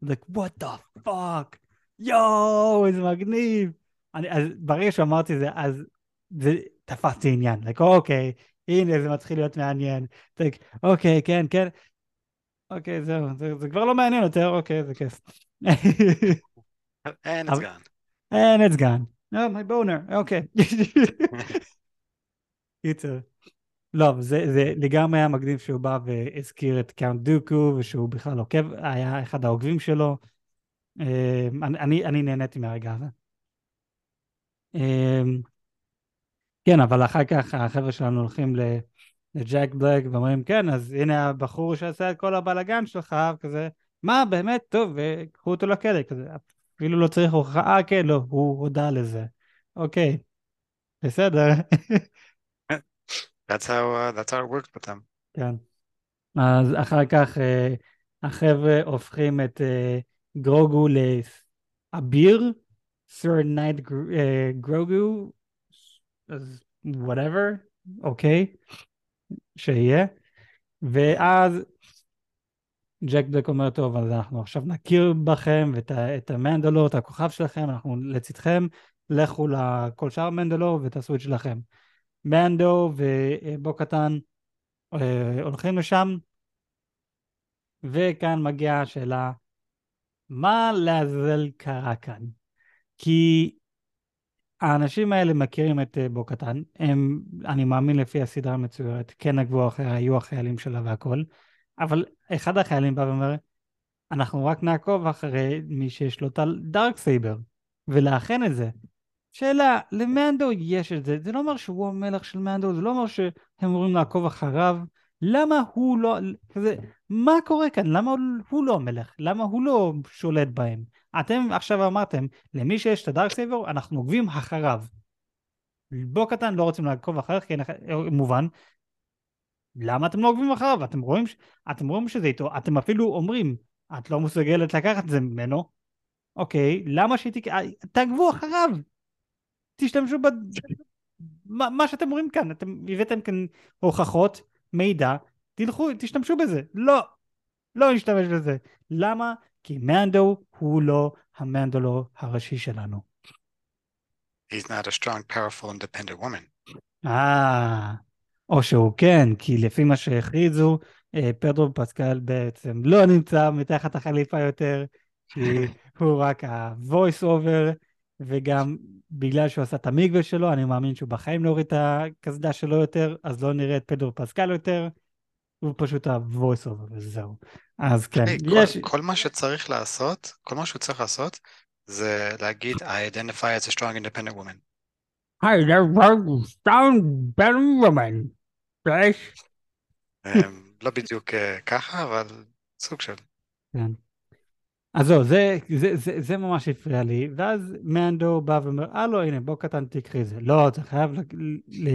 like, what the fuck? יואו, איזה מגניב. אני, אז ברגע שאמרתי זה, אז זה תפסתי עניין. like, אוקיי, הנה, זה מתחיל להיות מעניין. like, אוקיי, כן, כן. אוקיי, זהו, זה, זה כבר לא מעניין יותר, אוקיי, זה כיף.
And it's
אבל-
gone.
And it's gone. Oh, my boner, אוקיי. *laughs* קיצר. לא, זה, זה לגמרי היה מגניב שהוא בא והזכיר את קאונט דוקו, ושהוא בכלל עוקב, היה אחד העוקבים שלו. אה, אני, אני, נהניתי מהרגע הזה. אה, כן, אבל אחר כך החבר'ה שלנו הולכים ל- לג'ק בלק ואומרים, כן, אז הנה הבחור שעשה את כל הבלאגן שלך, כזה, מה, באמת? טוב, וקחו אותו לכלא, כזה, אפילו לא צריך הוכחה, אה, כן, לא, הוא הודה לזה. אוקיי, בסדר.
That's how, uh, that's how it works with them.
כן. אז אחר כך אה, החבר'ה הופכים את אה, גרוגו לאביר, Sir Knight אה, גרוגו, אז whatever, אוקיי, שיהיה. ואז ג'ק בלק אומר, טוב, אז אנחנו עכשיו נכיר בכם ואת את המנדלור, את הכוכב שלכם, אנחנו לצדכם, לכו לכל שאר המנדלור ותעשו את שלכם. מנדו ובו קטן אה, הולכים לשם, וכאן מגיעה השאלה, מה לעזאזל קרה כאן? כי האנשים האלה מכירים את אה, בו קטן, הם, אני מאמין לפי הסדרה המצוירת, כן עקבו אחריה, היו החיילים שלה והכל, אבל אחד החיילים בא ואומר, אנחנו רק נעקוב אחרי מי שיש לו את ה dark saber, ולאחן את זה. שאלה, למנדו יש את זה, זה לא אומר שהוא המלך של מנדו, זה לא אומר שהם אמורים לעקוב אחריו, למה הוא לא, כזה, מה קורה כאן? למה הוא לא המלך? למה הוא לא שולט בהם? אתם עכשיו אמרתם, למי שיש את ה dark saber, אנחנו עוקבים אחריו. בו קטאן לא רוצים לעקוב אחריך, כי מובן. למה אתם לא עוקבים אחריו? אתם רואים, אתם רואים שזה איתו, אתם אפילו אומרים, את לא מסוגלת לקחת את זה ממנו. אוקיי, למה שהיא תק... תעקבו אחריו. תשתמשו ב... מה, מה שאתם רואים כאן, אתם הבאתם כאן הוכחות, מידע, תלכו, תשתמשו בזה. לא, לא נשתמש בזה. למה? כי מנדו הוא לא המנדלו הראשי שלנו.
He's not a strong, powerful, independent woman.
אה, או שהוא כן, כי לפי מה שהכריזו, אה, פדרו פסקל בעצם לא נמצא מתחת החליפה יותר, כי *laughs* הוא רק ה-voice over, וגם בגלל שהוא עשה את המקווה שלו, אני מאמין שהוא בחיים לא הוריד את הקסדה שלו יותר, אז לא נראה את פדרו פסקל יותר, הוא פשוט ה-voice over וזהו. אז כן,
hey, יש... כל, כל מה שצריך לעשות, כל מה שהוא צריך לעשות, זה להגיד I identify as a strong independent woman.
I identify as strong independent woman.
לא בדיוק אה, ככה, אבל סוג של.
כן. אז זהו, זה, זה, זה, זה ממש הפריע לי, ואז מנדו בא ואומר, לא, הנה, בוא קטן תקחי זה. לא, אתה חייב, ל, ל,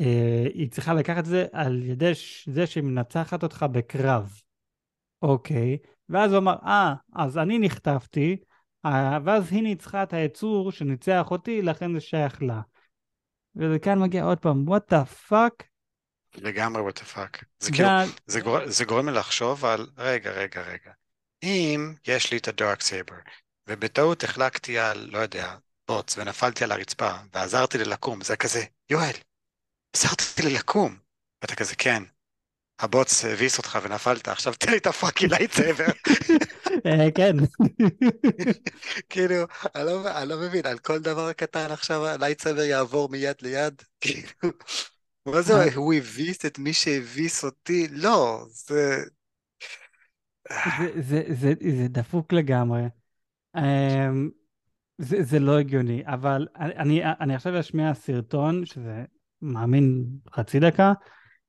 אה, היא צריכה לקחת את זה על ידי זה שהיא מנצחת אותך בקרב. אוקיי, ואז הוא אמר, אה, אז אני נחטפתי, אה, ואז היא ניצחה את היצור שניצח אותי, לכן זה שייך לה. וכאן מגיע עוד פעם, what the fuck?
לגמרי what the fuck. זה, כאילו, זה, גור... זה גורם לי לחשוב על, רגע, רגע, רגע. אם יש לי את הדארק סייבר, ובטעות החלקתי על, לא יודע, בוץ, ונפלתי על הרצפה, ועזרתי לי לקום, זה כזה, יואל, עזרת לי לקום. ואתה כזה, כן, הבוץ הביס אותך ונפלת, עכשיו תן לי את ה fucking lightsaber.
אה, כן. *laughs*
כאילו, לא אני לא מבין, על כל דבר קטן עכשיו ה lightsaber יעבור מיד ליד? *laughs* כאילו, מה זה. הוא הביס את מי שהביס אותי? לא, זה...
זה דפוק לגמרי. אמ, זה, זה לא הגיוני, אבל אני, אני עכשיו אשמיע סרטון, שזה מאמין חצי דקה,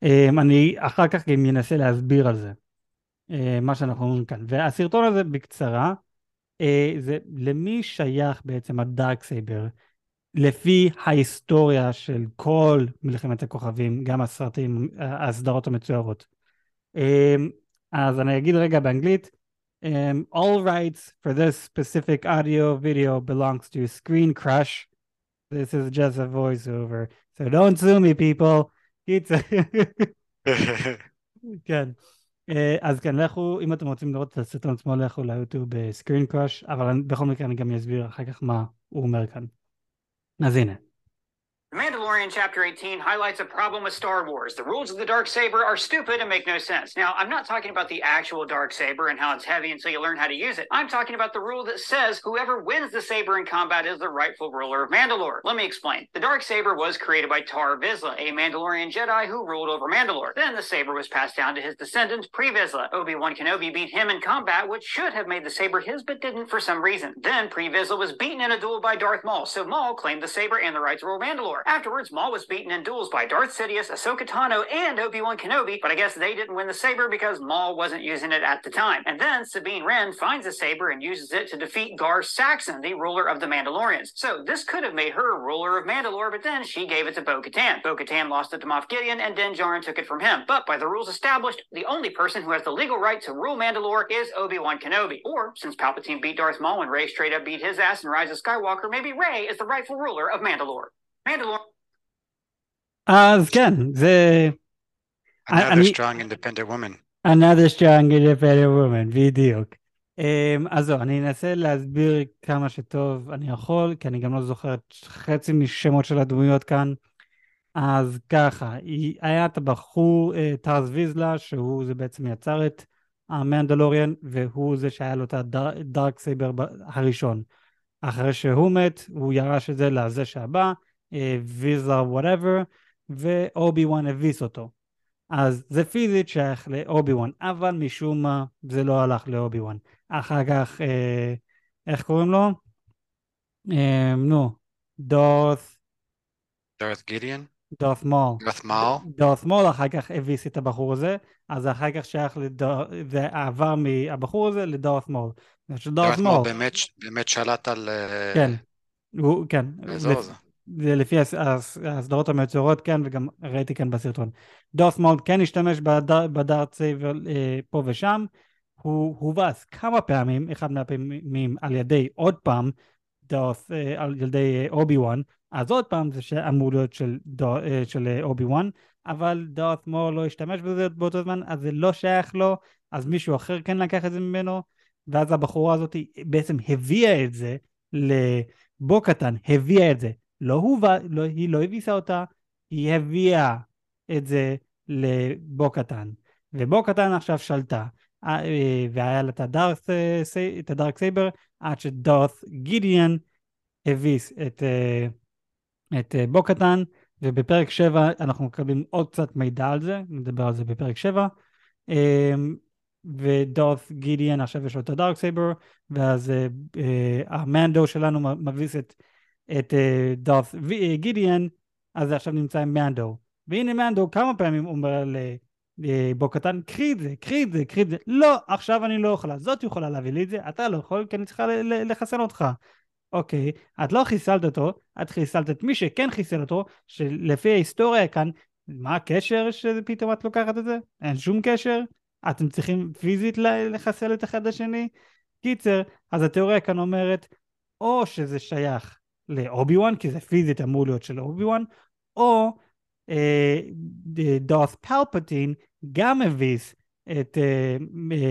אמ, אני אחר כך גם אנסה להסביר על זה, אמ, מה שאנחנו אומרים כאן. והסרטון הזה בקצרה, אה, זה למי שייך בעצם הדארק סייבר, לפי ההיסטוריה של כל מלחמת הכוכבים, גם הסרטים, הסדרות המצוירות. אז אני אגיד רגע באנגלית, all rights for this specific audio video belongs to Screen Crush. This is just a voiceover, so don't sue me people. כן. *laughs* אז כן, לכו, אם אתם רוצים לראות את הסרטון עצמו, לכו ליוטיוב סקרין קראש, אבל בכל מקרה אני גם אסביר אחר כך מה הוא אומר כאן. אז הנה.
The Mandalorian Chapter 18 highlights a problem with Star Wars. The rules of the Dark Saber are stupid and make no sense. Now, I'm not talking about the actual Dark Saber and how it's heavy until you learn how to use it. I'm talking about the rule that says whoever wins the saber in combat is the rightful ruler of Mandalore. Let me explain. The Dark Saber was created by Tar Vizsla, a Mandalorian Jedi who ruled over Mandalore. Then the saber was passed down to his descendant, Pre Vizsla. Obi-Wan Kenobi beat him in combat, which should have made the saber his, but didn't for some reason. Then Pre Vizsla was beaten in a duel by Darth Maul, so Maul claimed the saber and the right to rule Mandalore. Afterwards, Maul was beaten in duels by Darth Sidious, Ahsoka Tano, and Obi-Wan Kenobi, but I guess they didn't win the saber because Maul wasn't using it at the time. And then Sabine Wren finds the saber and uses it to defeat Gar Saxon, the ruler of the Mandalorians. So this could have made her ruler of Mandalore, but then she gave it to Bo-Katan. Bo-Katan lost it to Moff Gideon, and Din Djarin took it from him. But by the rules established, the only person who has the legal right to rule Mandalore is Obi-Wan Kenobi. Or, since Palpatine beat Darth Maul and Rey straight up beat his ass and Rise of Skywalker, maybe Rey is the rightful ruler of Mandalore.
אז כן, זה...
Another אני... strong independent woman.
Another strong independent woman, בדיוק. Um, אז זהו, אני אנסה להסביר כמה שטוב אני יכול, כי אני גם לא זוכר חצי משמות של הדמויות כאן. אז ככה, היא- היה את הבחור אה, טאר ויזלה, שהוא זה בעצם יצר את המנדלוריאן, והוא זה שהיה לו את ה Darksaber הראשון. אחרי שהוא מת, הוא ירש את זה לזה שהבא, ויזלה whatever, ואובי וואן הביס אותו. אז זה פיזית שייך לאובי וואן, אבל משום מה זה לא הלך לאובי וואן. אחר כך, אה, איך קוראים לו? אה, נו, דארת,
דארת גידיאן?
דארת מול.
דארת מאל?
דארת מול אחר כך הביס את הבחור הזה, אז אחר כך שייך לדארת, זה עבר מהבחור הזה לדארת מול.
מאל
מול,
באמת, באמת שלט על... אה,
כן, הוא, כן,
האזור
לפ-
הזה.
זה לפי הס- הס- הסדרות המצוירות, כן, וגם ראיתי כאן בסרטון. דארת מול כן השתמש בד- ב Darksaber אה, פה ושם, הוא הובס כמה פעמים, אחד מהפעמים על ידי עוד פעם, דארת, אה, על ידי אה, אובי וואן, אז עוד פעם זה שאמור להיות של, דא- אה, של אה, אובי וואן, אבל דארת מול לא השתמש בזה באותו זמן, אז זה לא שייך לו, אז מישהו אחר כך לקח את זה ממנו, ואז הבחורה הזאת בעצם הביאה את זה לבו קטן, הביאה את זה. לא הוא, לא, היא לא הביסה אותה, היא הביאה את זה לבו קטן. ובו קטן עכשיו שלטה, אה, והיה לה אה, את הדארק סייבר, עד שדארת גידיאן הביס את, אה, את בו קטן, ובפרק 7 אנחנו מקבלים עוד קצת מידע על זה, נדבר על זה בפרק 7. ודארת גידיאן עכשיו יש לו את הדארק סייבר, ואז המנדו שלנו מביס את, את אה, דארת אה, גידיאן, אז זה עכשיו נמצא עם מנדו. והנה מנדו כמה פעמים אומר לבו קטן, קחי את זה, קחי את זה, קחי את זה. לא, עכשיו אני לא יכולה, זאת יכולה להביא לי את זה, אתה לא יכול, כי אני צריכה לחסן אותך. אוקיי, את לא חיסלת אותו, את חיסלת את מי שכן חיסל אותו, שלפי ההיסטוריה כאן, מה הקשר שפתאום את לוקחת את זה? אין שום קשר. אתם צריכים פיזית לחסל את אחד השני? קיצר, אז התיאוריה כאן אומרת, או שזה שייך לאובי וואן, כי זה פיזית אמור להיות של אובי וואן, או אה, דארת פלפטין גם הביס את, אה,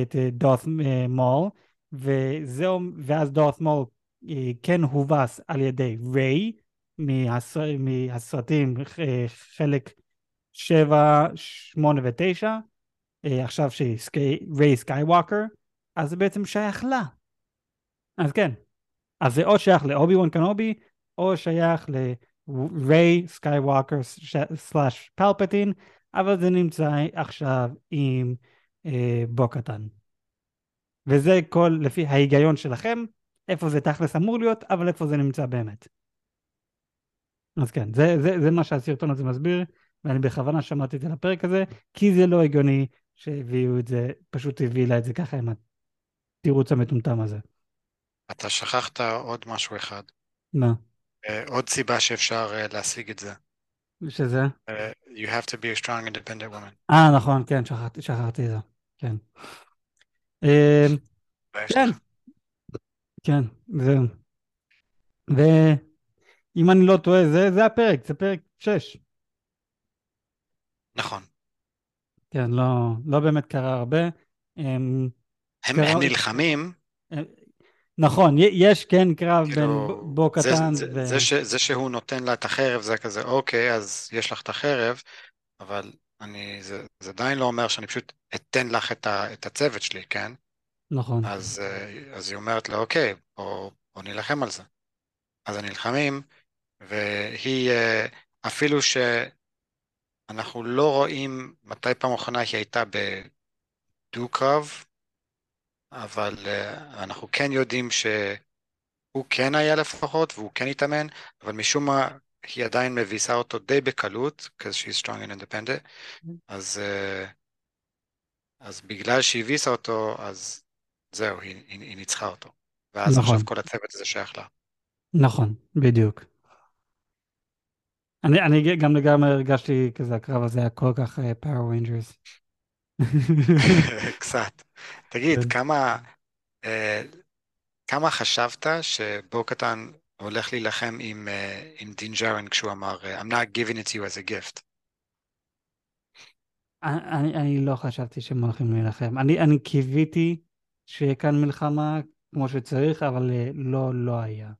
את אה, דארת אה, מול, וזהו, ואז דארת מול אה, כן הובס על ידי ריי מהסר, מהסרטים אה, חלק 7, 8 ו-9, עכשיו שהיא ריי סקייווקר, אז זה בעצם שייך לה. אז כן, אז זה או שייך לאובי וואן קנובי, או שייך לריי סקייווקר slash פלפטין, אבל זה נמצא עכשיו עם אה, בו קטאן. וזה כל לפי ההיגיון שלכם, איפה זה תכלס אמור להיות, אבל איפה זה נמצא באמת. אז כן, זה, זה, זה מה שהסרטון הזה מסביר, ואני בכוונה שמעתי את זה לפרק הזה, כי זה לא הגיוני שהביאו את זה, פשוט הביא לה את זה ככה עם התירוץ המטומטם הזה.
אתה שכחת עוד משהו אחד.
מה?
אה, עוד סיבה שאפשר אה, להשיג את זה.
שזה?
אה, You have to be a strong independent woman.
אה, נכון, כן, שכחתי, שכחתי את זה, כן. כן. כן, זהו. ואם אני לא טועה, זה, זה הפרק, זה פרק 6.
נכון.
כן, לא, לא באמת קרה הרבה. הם,
הם
קרה-
הם נלחמים,
נכון, יש כן קרב בין
כאילו,
ב- בו
זה-
קטן
זה-
ו...
זה ש- זה שהוא נותן לה את החרב זה כזה, אוקיי, אז יש לך את החרב, אבל אני, זה זה עדיין לא אומר שאני פשוט אתן לך את ה- את הצוות שלי, כן?
נכון,
אז, אה, אז היא אומרת לו, אוקיי, בוא, בוא נילחם על זה. אז הם נלחמים, והיא, אה, אפילו שאנחנו לא רואים מתי פעם אחרונה היא הייתה בדו-קרב, אבל אה, אנחנו כן יודעים שהוא כן היה לפחות, והוא כן התאמן, אבל משום מה היא עדיין מביסה אותו די בקלות, because she's strong and independent, אז, אה, אז בגלל שהיא הביסה אותו, אז זהו, היא, היא, היא ניצחה אותו. ואז
נכון.
עכשיו כל הצוות הזה שייך לה.
נכון, בדיוק. אני, אני גם לגמרי הרגשתי כזה, הקרב הזה היה כל כך Power Rangers. *laughs*
קצת. תגיד,
כן.
כמה, אה, כמה חשבת שבו קטן הולך להילחם עם, אה, עם דין ג'ארן כשהוא אמר, אה, I'm not giving it to you as a gift?
אני, אני לא חשבתי שהם הולכים להילחם. אני, אני קיוויתי שיהיה כאן מלחמה כמו שצריך, אבל לא, לא היה.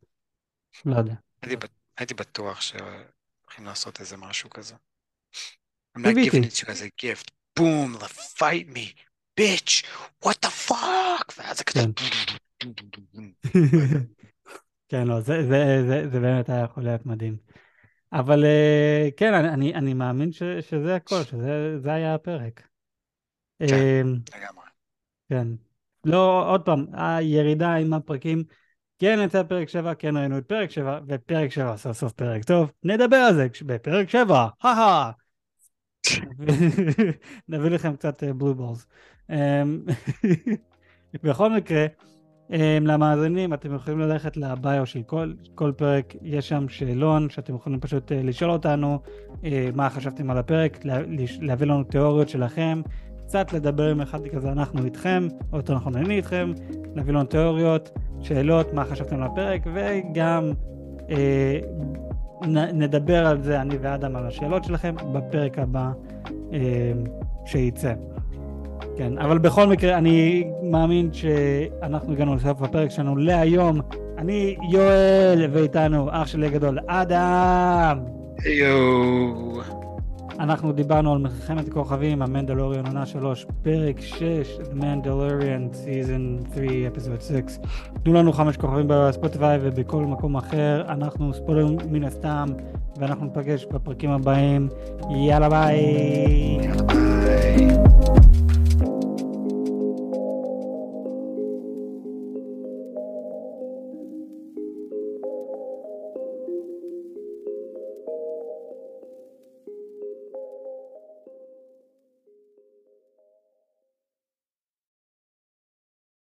לא יודע.
הייתי, הייתי בטוח שהולכים הולכים לעשות איזה משהו כזה. I'm not
קיוויתי.
giving it to you as a gift. בום, fight me, bitch, what the fuck, ואז זה כזה...
כן. *laughs* כן, לא, זה, זה, זה, זה באמת היה יכול להיות מדהים. אבל אה, כן, אני, אני, מאמין ש, שזה הכל, שזה זה היה הפרק.
כן.
אה,
לגמרי.
כן. לא, עוד פעם, הירידה עם הפרקים, כן יצא פרק 7, כן ראינו את פרק 7, ופרק 7 סוף סוף פרק טוב, נדבר על זה בפרק 7, הא *laughs* נביא לכם קצת בלו בולס. *laughs* בכל מקרה, אמ, למאזינים, אתם יכולים ללכת לביו של כל, כל פרק, יש שם שאלון שאתם יכולים פשוט אה, לשאול אותנו אה, מה חשבתם על הפרק, להביא לנו תיאוריות שלכם, קצת לדבר עם אחד כזה, אנחנו איתכם, או יותר נכון אני איתכם, להביא לנו תיאוריות, שאלות, מה חשבתם על הפרק, וגם אה, נדבר על זה, אני ואדם, על השאלות שלכם בפרק הבא אה, שייצא. כן, אבל בכל מקרה, אני מאמין שאנחנו הגענו לסוף הפרק שלנו להיום. אני יואל, ואיתנו אח שלי הגדול, אדם.
יואו.
אנחנו דיברנו על מלחמת הכוכבים, המנדלוריון עונה 3, פרק 6, The Mandalorian, Season 3, Episode 6. תנו לנו חמש כוכבים בספוטיפיי ובכל מקום אחר, אנחנו ספוילרים מן הסתם, ואנחנו ניפגש בפרקים הבאים. יאללה ביי.
יאללה, ביי.